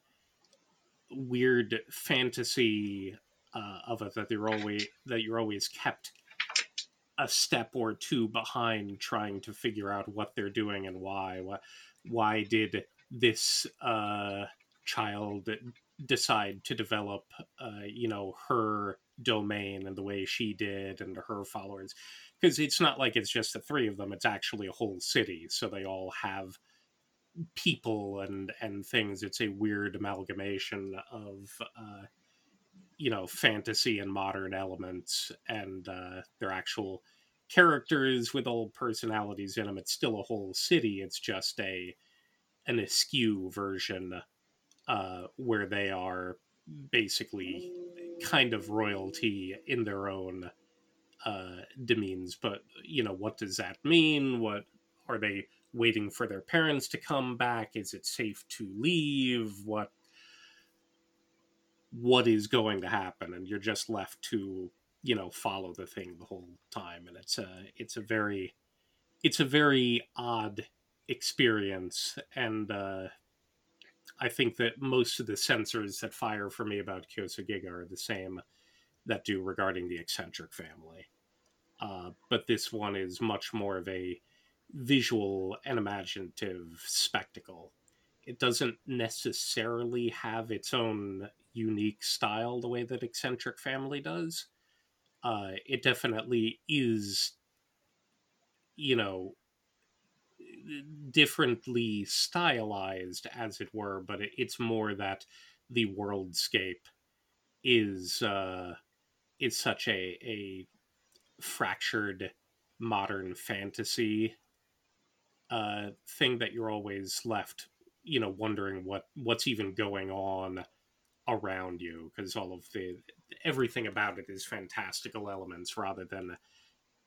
Speaker 2: weird fantasy uh, of it that you're always that you're always kept a step or two behind trying to figure out what they're doing and why. Why, why did this uh, child decide to develop, uh, you know, her domain and the way she did and her followers? Because it's not like it's just the three of them; it's actually a whole city, so they all have people and and things. It's a weird amalgamation of. Uh, you know fantasy and modern elements and uh, their actual characters with old personalities in them it's still a whole city it's just a an askew version uh, where they are basically kind of royalty in their own uh, demeans but you know what does that mean? What are they waiting for their parents to come back? Is it safe to leave? What what is going to happen? And you're just left to you know follow the thing the whole time. And it's a it's a very it's a very odd experience. And uh i think that most of the sensors that fire for me about Kyousougiga are the same that do regarding the eccentric family. Uh but this one is much more of a visual and imaginative spectacle. It doesn't necessarily have its own unique style the way that eccentric family does. Uh, it definitely is you know differently stylized as it were but it, it's more that the worldscape is uh is such a a fractured modern fantasy uh thing that you're always left you know wondering what what's even going on around you because all of the everything about it is fantastical elements rather than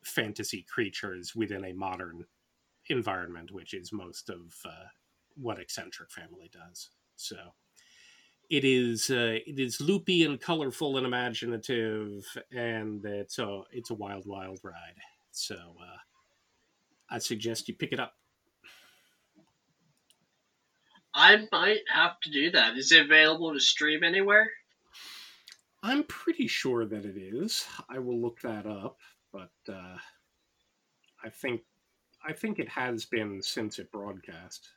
Speaker 2: fantasy creatures within a modern environment which is most of uh, what eccentric family does so it is uh, it is loopy and colorful and imaginative and it's a it's a wild wild ride so uh, i suggest you pick it up
Speaker 1: I might have to do that. Is it available to stream anywhere?
Speaker 2: I'm pretty sure that it is. I will look that up, but uh, I think I think it has been since it broadcast.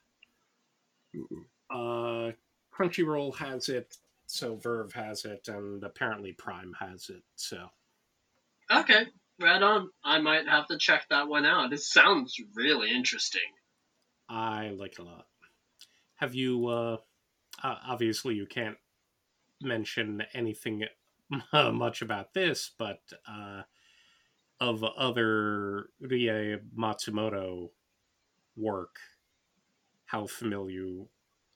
Speaker 2: Uh, Crunchyroll has it, so VRV has it, and apparently Prime has it. So,
Speaker 1: okay, right on. I might have to check that one out. It sounds really interesting.
Speaker 2: I like it a lot have you uh, obviously you can't mention anything *laughs* much about this but uh, of other rie matsumoto work how familiar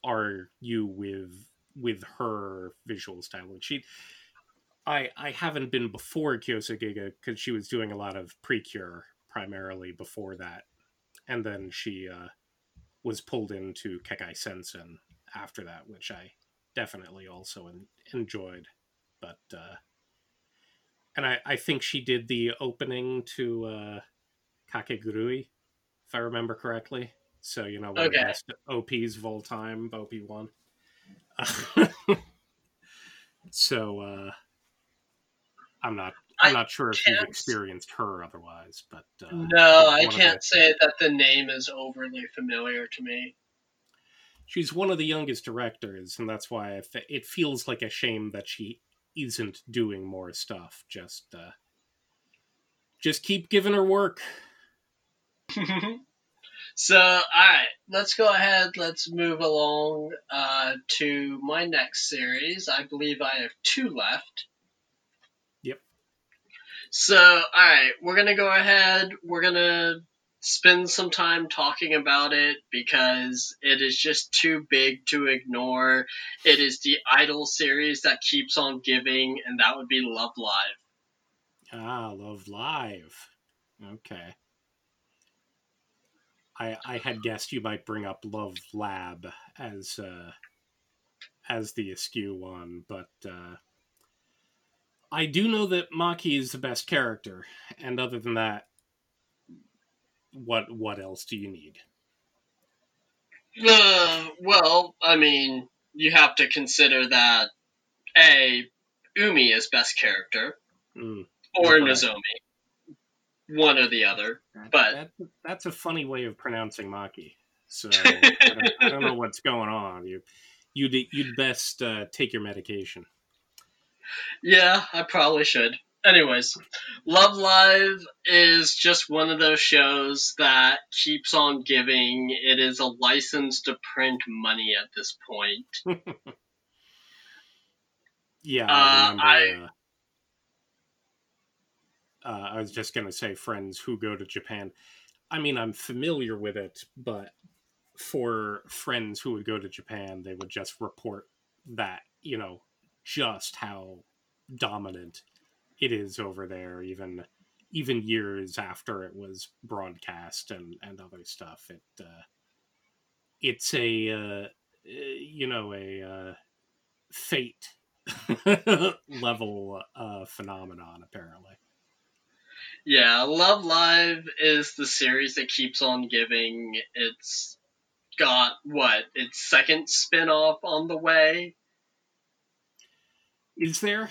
Speaker 2: are you with with her visual style and she i i haven't been before Kyousougiga because she was doing a lot of precure primarily before that and then she uh was pulled into Kekkai Sensen after that, which I definitely also en- enjoyed. But uh, and I, I think she did the opening to uh, Kakegurui, if I remember correctly. So you know, one okay. of the best OPs of all time, OP one. *laughs* so uh, I'm not I'm not sure if you've experienced her otherwise, but
Speaker 1: uh, no, I can't the, say that the name is overly familiar to me.
Speaker 2: She's one of the youngest directors, and that's why it feels like a shame that she isn't doing more stuff. Just, uh, just keep giving her work. *laughs*
Speaker 1: so, all right, let's go ahead. Let's move along uh, to my next series. I believe I have two left. Yep. So, alright, we're gonna go ahead. We're gonna spend some time talking about it because it is just too big to ignore. It is the Idol series that keeps on giving, and that would be Love Live.
Speaker 2: Ah, Love Live. Okay. I I had guessed you might bring up Love Lab as uh, as the askew one, but uh, I do know that Maki is the best character, and other than that, what what else do you need?
Speaker 1: Uh, well, I mean, you have to consider that a Umi is best character
Speaker 2: Mm,
Speaker 1: or
Speaker 2: Right.
Speaker 1: Nozomi, one or the other.
Speaker 2: that-
Speaker 1: But-
Speaker 2: that, that's a funny way of pronouncing Maki. So I don't, I don't know *laughs* what's going on. You you'd you'd best uh, take your medication.
Speaker 1: Yeah, I probably should. Anyways, Love Live is just one of those shows that keeps on giving. It is a license to print money at this point. *laughs*
Speaker 2: Yeah,
Speaker 1: Uh,
Speaker 2: I remember.
Speaker 1: I-
Speaker 2: uh, uh, I was just gonna say friends who go to Japan. I mean, I'm familiar with it, but for friends who would go to Japan, they would just report that you know just how dominant it is over there, even even years after it was broadcast and and other stuff. It uh, it's a uh, you know a uh, fate *laughs* level uh, phenomenon apparently
Speaker 1: Yeah, Love Live is the series that keeps on giving. It's got what? Its second spin-off on the way.
Speaker 2: is there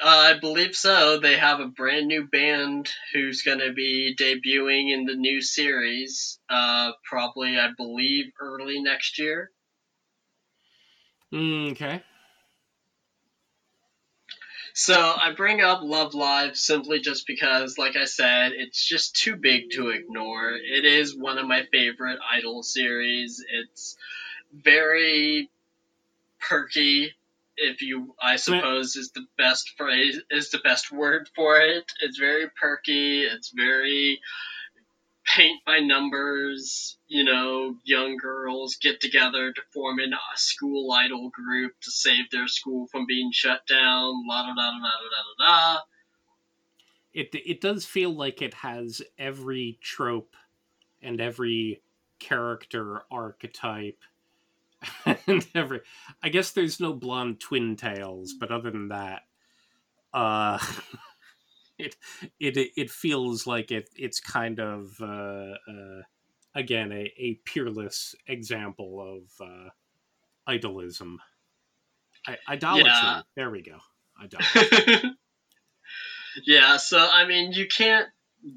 Speaker 1: Uh, I believe so. They have a brand new band who's going to be debuting in the new series. Uh, probably, I believe, early next year.
Speaker 2: Mm, okay
Speaker 1: So I bring up Love Live simply just because, like I said, it's just too big to ignore. It is one of my favorite Idol series. It's very perky, if you, I suppose, is the best phrase, is the best word for it. It's very perky. It's very paint by numbers. You know, young girls get together to form an, a school idol group to save their school from being shut down. La da da da da da da da.
Speaker 2: it it does feel like it has every trope and every character archetype *laughs* and every i guess there's no blonde twin tails but other than that uh *laughs* it it it feels like it it's kind of uh, uh again a, a peerless example of uh idolism. I, idolatry.
Speaker 1: Yeah.
Speaker 2: there we go. Idolatry. *laughs*
Speaker 1: Yeah, so I mean, you can't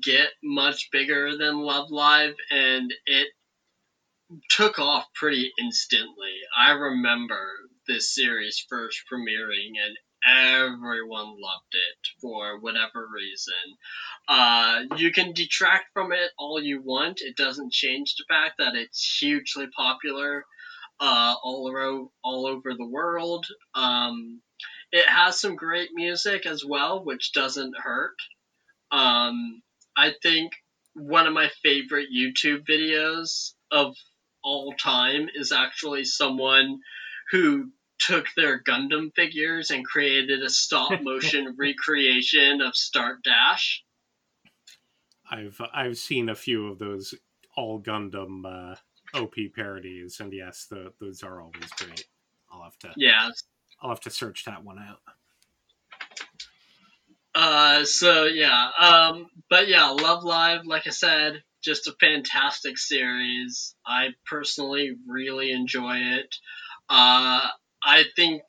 Speaker 1: get much bigger than Love Live, and it took off pretty instantly. I remember this series first premiering, and everyone loved it for whatever reason. Uh, you can detract from it all you want. It doesn't change the fact that it's hugely popular uh, all over all over the world. Um, it has some great music as well, which doesn't hurt. Um, I think one of my favorite YouTube videos of all time is actually someone who took their Gundam figures and created a stop *laughs* motion recreation of Start Dash.
Speaker 2: I've I've seen a few of those all Gundam uh, OP parodies, and yes, the, those are always great. I'll have to
Speaker 1: Yeah,
Speaker 2: I'll have to search that one out.
Speaker 1: Uh, so yeah, um, but yeah, Love Live, like I said, just a fantastic series. I personally really enjoy it. Uh, I think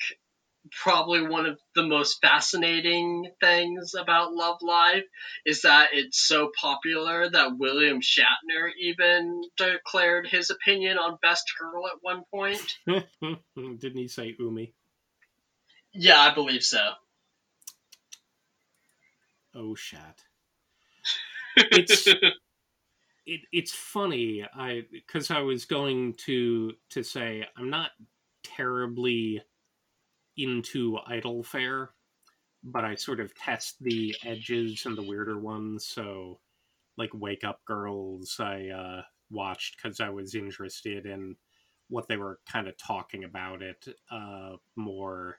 Speaker 1: probably one of the most fascinating things about Love Live is that it's so popular that William Shatner even declared his opinion on Best Girl at one point. *laughs*
Speaker 2: Didn't he say Umi?
Speaker 1: Yeah, I believe so.
Speaker 2: Oh shat. It's *laughs* it, it's funny i because i was going to to say i'm not terribly into idol fare but i sort of test the edges and the weirder ones. So like wake up girls i uh watched because i was interested in what they were kind of talking about it uh more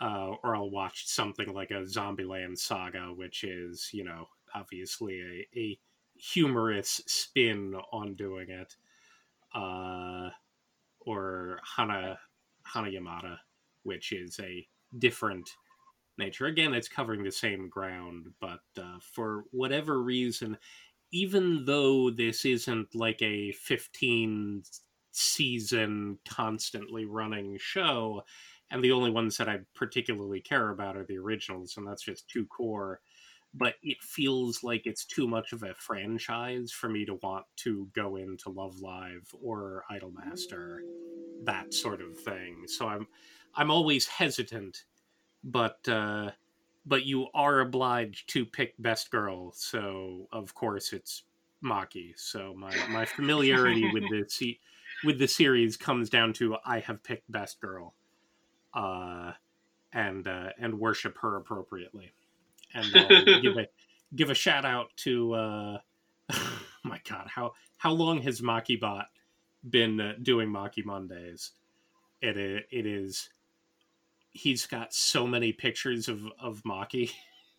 Speaker 2: uh, or I'll watch something like a Zombieland saga, which is you know obviously a, a humorous spin on doing it, uh, or Hana Hanayamata, which is a different nature. Again, it's covering the same ground, but uh, for whatever reason, even though this isn't like a 15 season constantly running show, and the only ones that I particularly care about are the originals, and that's just two cour. But it feels like it's too much of a franchise for me to want to go into Love Live or Idolmaster, that sort of thing. So I'm I'm always hesitant, but uh, but you are obliged to pick best girl. So of course it's Maki. So my my familiarity *laughs* with the se- with the series comes down to I have picked best girl uh, and uh, and worship her appropriately. And I'll give *laughs* a give a shout out to uh, *laughs* my God, how how long has MakiBot been uh, doing Maki Mondays? It is, it is he's got so many pictures of of Maki,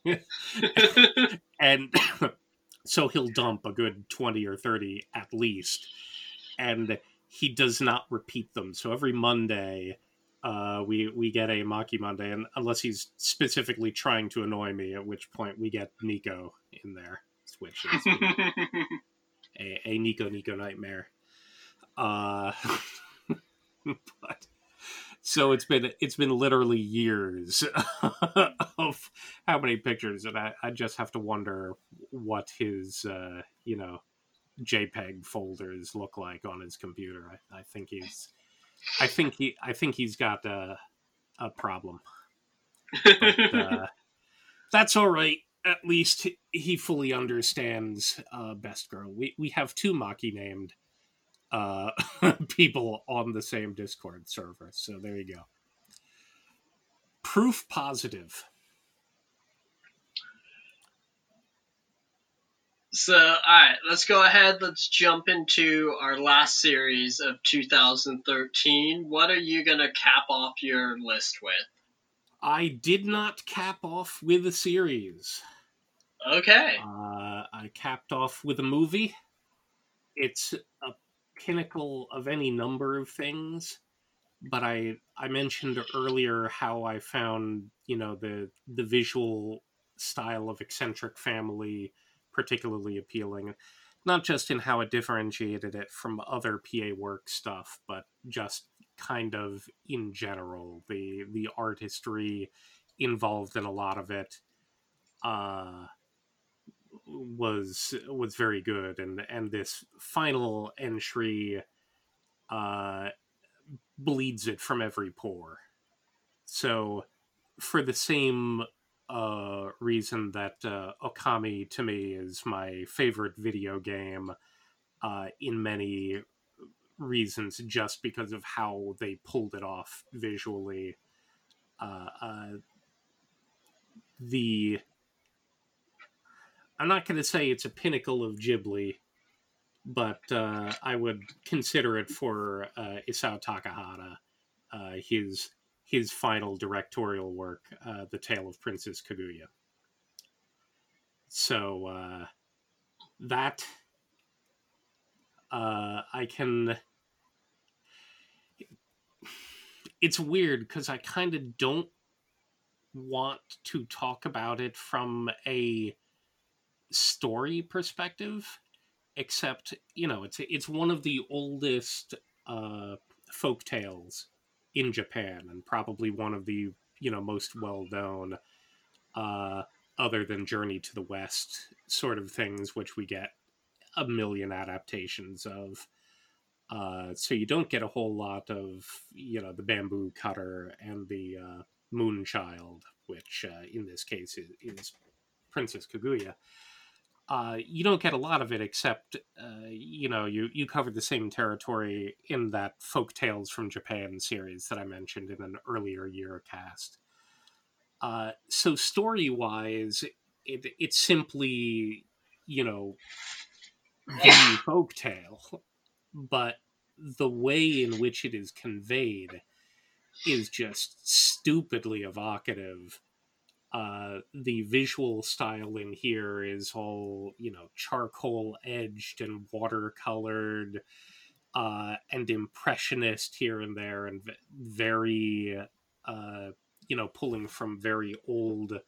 Speaker 2: *laughs* and *coughs* so he'll dump a good twenty or thirty at least, and he does not repeat them. So every Monday uh, we we get a Maki Monday, and unless he's specifically trying to annoy me, at which point we get Nico in there, which is *laughs* a, a Nico Nico nightmare. Uh, *laughs* but so it's been it's been literally years *laughs* of how many pictures, and I, I just have to wonder what his uh, you know JPEG folders look like on his computer. I, I think he's I think he I think he's got a a problem. But, *laughs* uh, that's all right. At least he fully understands uh, Best Girl. We we have two Maki named uh, *laughs* people on the same Discord server, so there you go. Proof positive.
Speaker 1: So, all right, let's go ahead. Let's jump into our last series of 2013. What are you going to cap off your list with?
Speaker 2: I did not cap off with a series.
Speaker 1: Okay.
Speaker 2: Uh, I capped off with a movie. It's a pinnacle of any number of things, but I I mentioned earlier how I found you know the the visual style of eccentric family particularly appealing, not just in how it differentiated it from other PA work stuff, but just kind of in general the the artistry involved in a lot of it uh was was very good. And and this final entry uh bleeds it from every pore. So for the same uh, reason that uh, Okami to me is my favorite video game uh, in many reasons, just because of how they pulled it off visually. Uh, uh, the I'm not going to say it's a pinnacle of Ghibli, but I would consider it for Isao Takahata. his his final directorial work, uh, The Tale of Princess Kaguya. So uh, that uh, I can. It's weird because I kind of don't want to talk about it from a story perspective, except you know it's it's one of the oldest uh, folk tales in Japan and probably one of the you know most well known uh, other than Journey to the West sort of things, which we get a million adaptations of. Uh, so you don't get a whole lot of you know the bamboo cutter and the uh, moon child, which uh, in this case is, is Princess Kaguya uh, you don't get a lot of it except uh, you know you you covered the same territory in that folk tales from japan series that i mentioned in an earlier year cast uh, so story wise it, it's simply you know the folk tale but the way in which it is conveyed is just stupidly evocative. Uh, the visual style in here is all you know charcoal edged and watercolored uh, and impressionist here and there and very uh, you know pulling from very old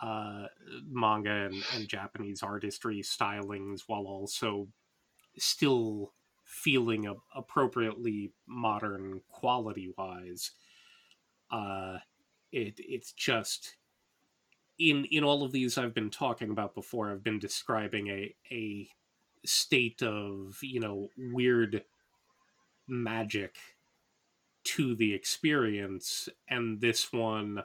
Speaker 2: uh, manga and, and Japanese artistry stylings while also still feeling a, appropriately modern quality wise. Uh, it it's just in in all of these I've been talking about before. I've been describing a a state of you know weird magic to the experience, and this one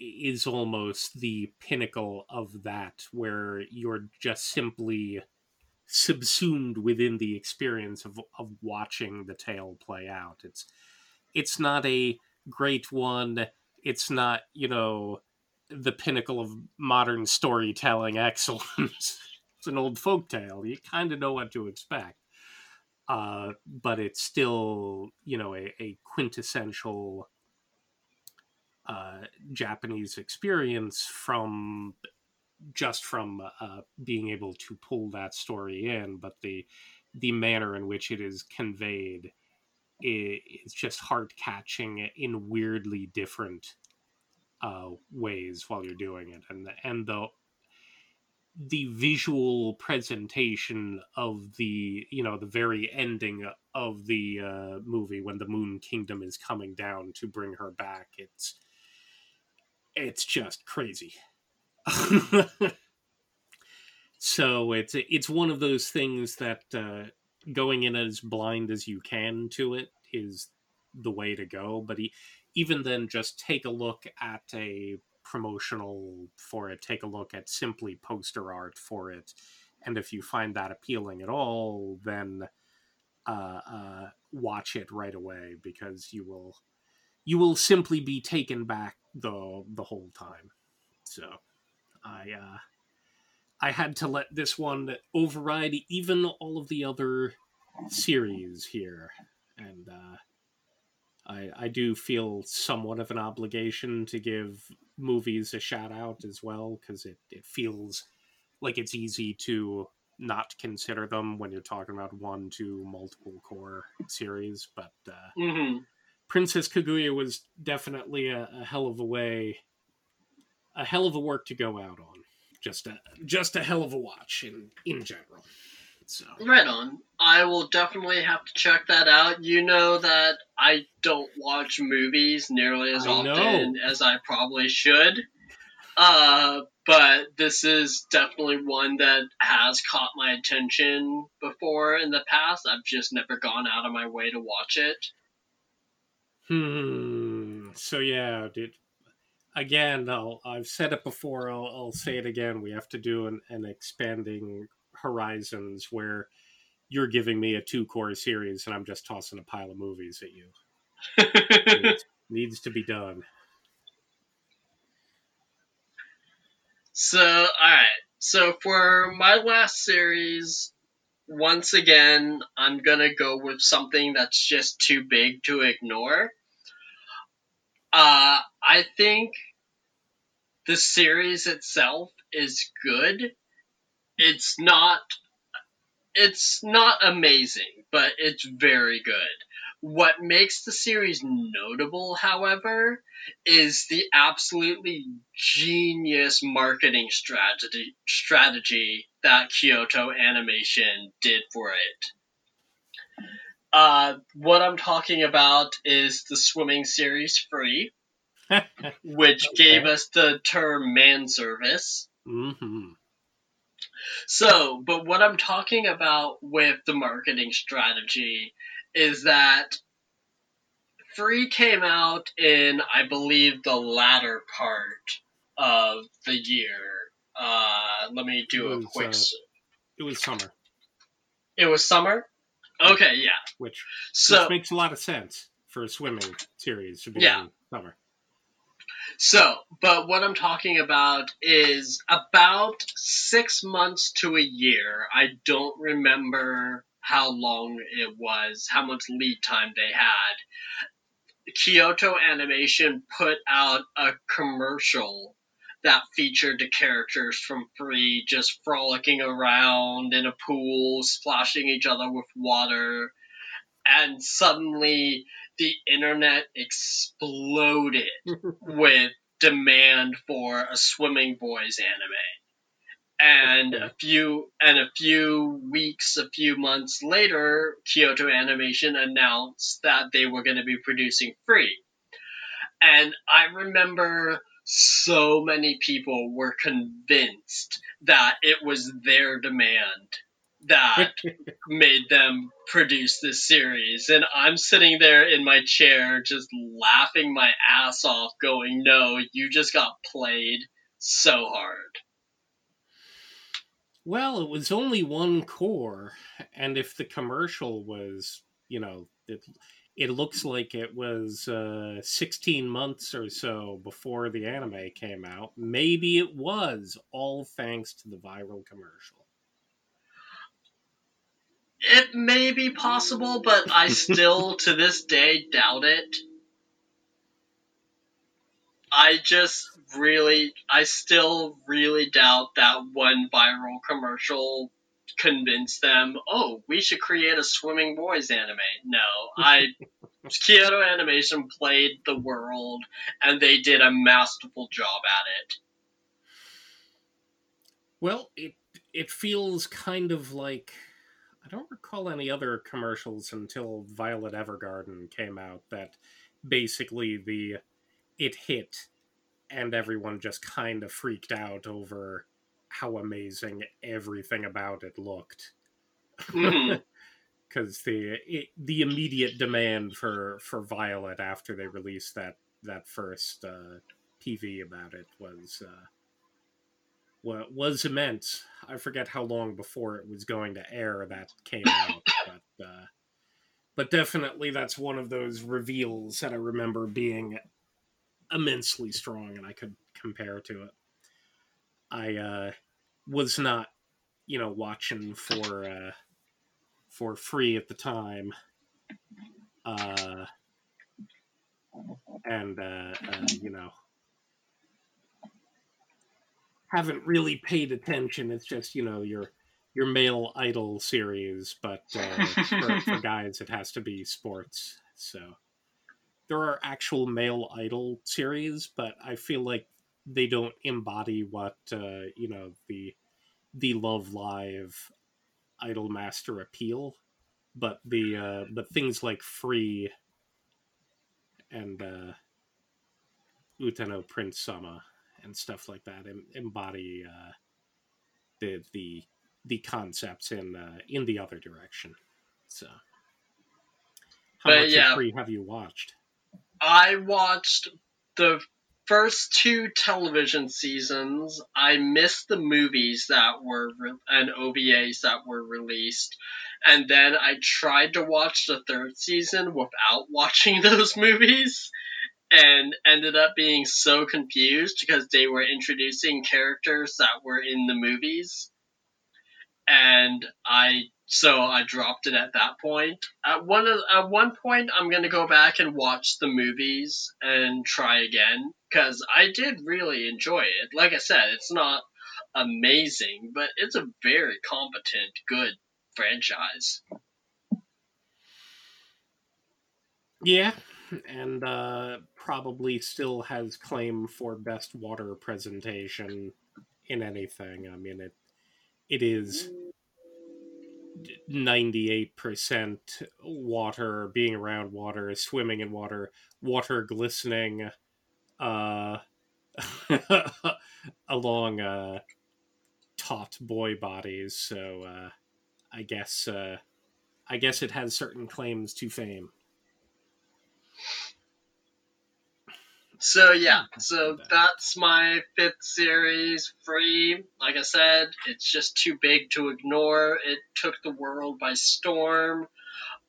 Speaker 2: is almost the pinnacle of that, where you're just simply subsumed within the experience of of watching the tale play out. It's it's not a great one. It's not, you know, the pinnacle of modern storytelling *laughs* excellence. it's an old folk tale. You kind of know what to expect. Uh, but it's still, you know, a, a quintessential uh, Japanese experience from just from uh, being able to pull that story in, but the the manner in which it is conveyed is just heart catching in weirdly different uh, ways while you're doing it, and the, and the the visual presentation of the you know the very ending of the uh, movie when the Moon Kingdom is coming down to bring her back, it's it's just crazy. *laughs* so it's it's one of those things that uh, going in as blind as you can to it is the way to go. But he, even then, just take a look at a promotional for it. Take a look at simply poster art for it, and if you find that appealing at all, then uh, uh, watch it right away because you will you will simply be taken back the the whole time. So I uh, I had to let this one override even all of the other series here, and uh, I I do feel somewhat of an obligation to give movies a shout out as well because it it feels like it's easy to not consider them when you're talking about one to multiple cour series, but uh,
Speaker 1: mm-hmm.
Speaker 2: Princess Kaguya was definitely a, a, hell of a way, a hell of a work to go out on. Just a just a hell of a watch in in general. So
Speaker 1: right on. I will definitely have to check that out. You know that I don't watch movies nearly as I often know. as I probably should. Uh, but this is definitely one that has caught my attention before in the past. I've just never gone out of my way to watch it.
Speaker 2: Hmm. So yeah, dude. Again, I'll, I've said it before. I'll, I'll say it again. We have to do an, an expanding horizons where you're giving me a two cour series and I'm just tossing a pile of movies at you. needs, *laughs* needs to be done.
Speaker 1: So, all right. So for my last series, once again, I'm gonna go with something that's just too big to ignore. Uh, I think the series itself is good. It's not it's not amazing, but it's very good. What makes the series notable, however, is the absolutely genius marketing strategy strategy that Kyoto Animation did for it. Uh, what I'm talking about is the swimming series Free, *laughs* which okay. gave us the term man service.
Speaker 2: Mm-hmm.
Speaker 1: So, but what I'm talking about with the marketing strategy is that Free came out in, I believe, the latter part of the year. Uh, let me do was, a quick. Uh,
Speaker 2: it was summer.
Speaker 1: It was summer. Okay, yeah.
Speaker 2: Which so which makes a lot of sense for a swimming series to be yeah. summer.
Speaker 1: So, but what I'm talking about is about six months to a year. I don't remember how long it was, how much lead time they had. Kyoto Animation put out a commercial that featured the characters from Free just frolicking around in a pool, splashing each other with water, and suddenly the internet exploded *laughs* with demand for a swimming boys anime. And a few and a few weeks a few months later kyoto animation announced that they were going to be producing free. And i remember so many people were convinced that it was their demand that *laughs* made them produce this series. And I'm sitting there in my chair just laughing my ass off, going, No, you just got played so hard.
Speaker 2: Well, it was only one cour, and if the commercial was, you know, it, it looks like it was uh, 16 months or so before the anime came out. Maybe it was all thanks to the viral commercial.
Speaker 1: It may be possible, but I *laughs* still, to this day, doubt it. I just really, I still really doubt that one viral commercial convinced them, oh, we should create a swimming boys anime. No, I, *laughs* Kyoto Animation played the world, and they did a masterful job at it.
Speaker 2: Well, it it feels kind of like I don't recall any other commercials until Violet Evergarden came out that basically the it hit and everyone just kind of freaked out over how amazing everything about it looked. *laughs* Because the it, the immediate demand for for Violet after they released that that first uh, PV about it was uh, was immense. I forget how long before it was going to air that came out, *coughs* but uh, but definitely that's one of those reveals that I remember being immensely strong, and I could compare to it. I uh, was not, you know, watching for uh, for free at the time, uh, and uh, uh, you know, haven't really paid attention. It's just you know your your male idol series, but uh, for, *laughs* for guys it has to be sports. So there are actual male idol series, but I feel like they don't embody what uh, you know the the Love Live Idol Master appeal. But the uh, but things like Free and uh, Uta no Prince-sama and stuff like that em- embody uh, the the the concepts in uh, in the other direction. So, how
Speaker 1: But
Speaker 2: much
Speaker 1: yeah.
Speaker 2: of Free have you watched?
Speaker 1: I watched the first two television seasons. I missed the movies that were re- and OVAs that were released, and then I tried to watch the third season without *laughs* watching those movies, and ended up being so confused because they were introducing characters that were in the movies, and I so I dropped it at that point. At one at one point, I'm gonna go back and watch the movies and try again because I did really enjoy it. Like I said, it's not amazing, but it's a very competent, good franchise.
Speaker 2: Yeah, and uh, probably still has claim for best water presentation in anything. I mean, it it is ninety eight percent water, being around water, swimming in water, water glistening, uh, *laughs* along uh, taut boy bodies. So uh, I guess uh, I guess it has certain claims to fame.
Speaker 1: So yeah, so that's my fifth series, free. Like I said, it's just too big to ignore. It took the world by storm.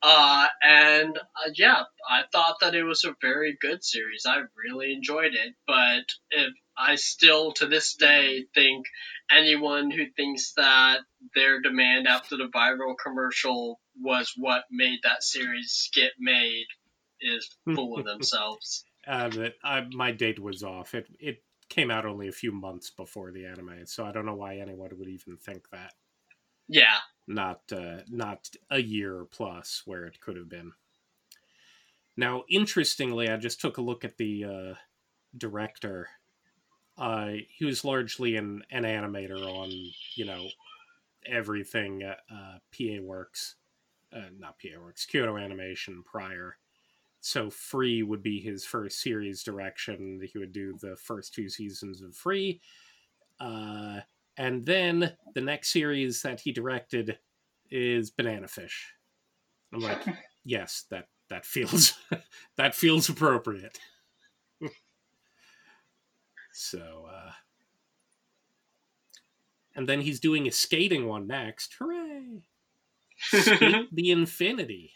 Speaker 1: Uh, and uh, yeah, I thought that it was a very good series. I really enjoyed it, but if I still to this day think anyone who thinks that their demand after the viral commercial was what made that series get made is full of *laughs* themselves.
Speaker 2: Uh, that I, my date was off. It it came out only a few months before the anime, so I don't know why anyone would even think that.
Speaker 1: Yeah.
Speaker 2: Not uh, not a year plus where it could have been. Now, interestingly, I just took a look at the uh, director. Uh, he was largely an, an animator on, you know, everything uh, PA Works, uh, not PA Works, Kyoto Animation prior. So Free would be his first series direction. He would do the first two seasons of Free. Uh, and then the next series that he directed is Banana Fish. I'm like, *laughs* yes, that that feels *laughs* that feels appropriate. *laughs* so uh and then he's doing a skating one next. Hooray! SK8 the Infinity.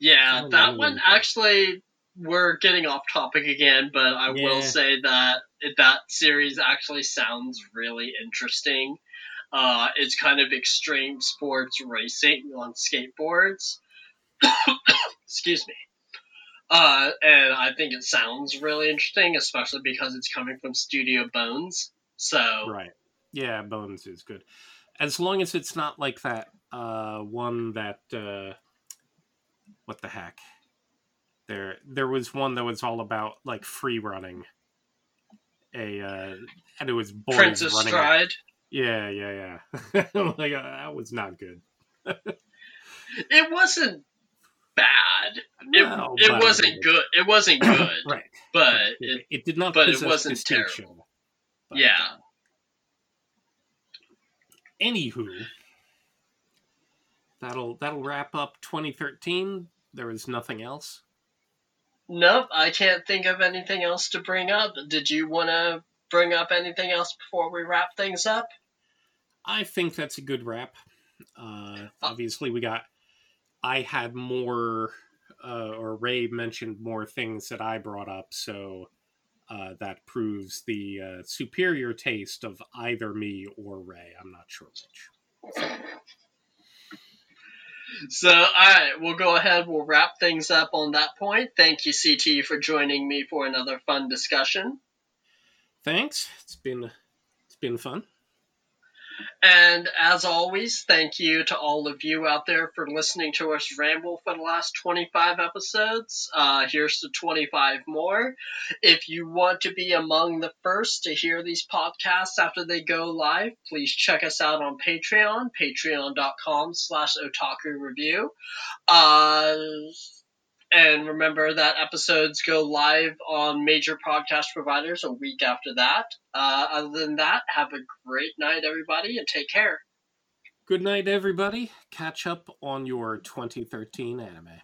Speaker 1: Yeah, that one actually we're getting off topic again, but I yeah. will say that that series actually sounds really interesting. Uh, it's kind of extreme sports racing on skateboards. *coughs* Excuse me. Uh, and I think it sounds really interesting, especially because it's coming from Studio Bones. So
Speaker 2: right, yeah, Bones is good, as long as it's not like that uh, one that uh, what the heck. There, there was one that was all about like free running. A uh, and it was boys
Speaker 1: Princess
Speaker 2: running.
Speaker 1: Stride.
Speaker 2: Yeah, yeah, yeah. *laughs* like uh, that was not good.
Speaker 1: it wasn't bad. No, it, it wasn't good. It wasn't *coughs* good.
Speaker 2: right.
Speaker 1: But
Speaker 2: it, it, did not.
Speaker 1: But it wasn't terrible. But, yeah. Uh,
Speaker 2: anywho, that'll that'll wrap up 2013. There was nothing else.
Speaker 1: Nope, I can't think of anything else to bring up. Did you want to bring up anything else before we wrap things up?
Speaker 2: I think that's a good wrap. Uh, obviously, we got I had more, uh, or Ray mentioned more things that I brought up, so uh, that proves the uh, superior taste of either me or Ray. I'm not sure which. *laughs*
Speaker 1: So, all right, we'll go ahead. We'll wrap things up on that point. Thank you, CT, for joining me for another fun discussion.
Speaker 2: Thanks. It's been it's been fun.
Speaker 1: And as always, thank you to all of you out there for listening to us ramble for the last 25 episodes. Uh, here's to 25 more. If you want to be among the first to hear these podcasts after they go live, please check us out on Patreon, patreon.com slash otaku review. Uh, and remember that episodes go live on major podcast providers a week after that. Uh, other than that, have a great night, everybody, and take care.
Speaker 2: Good night, everybody. Catch up on your 2013 anime.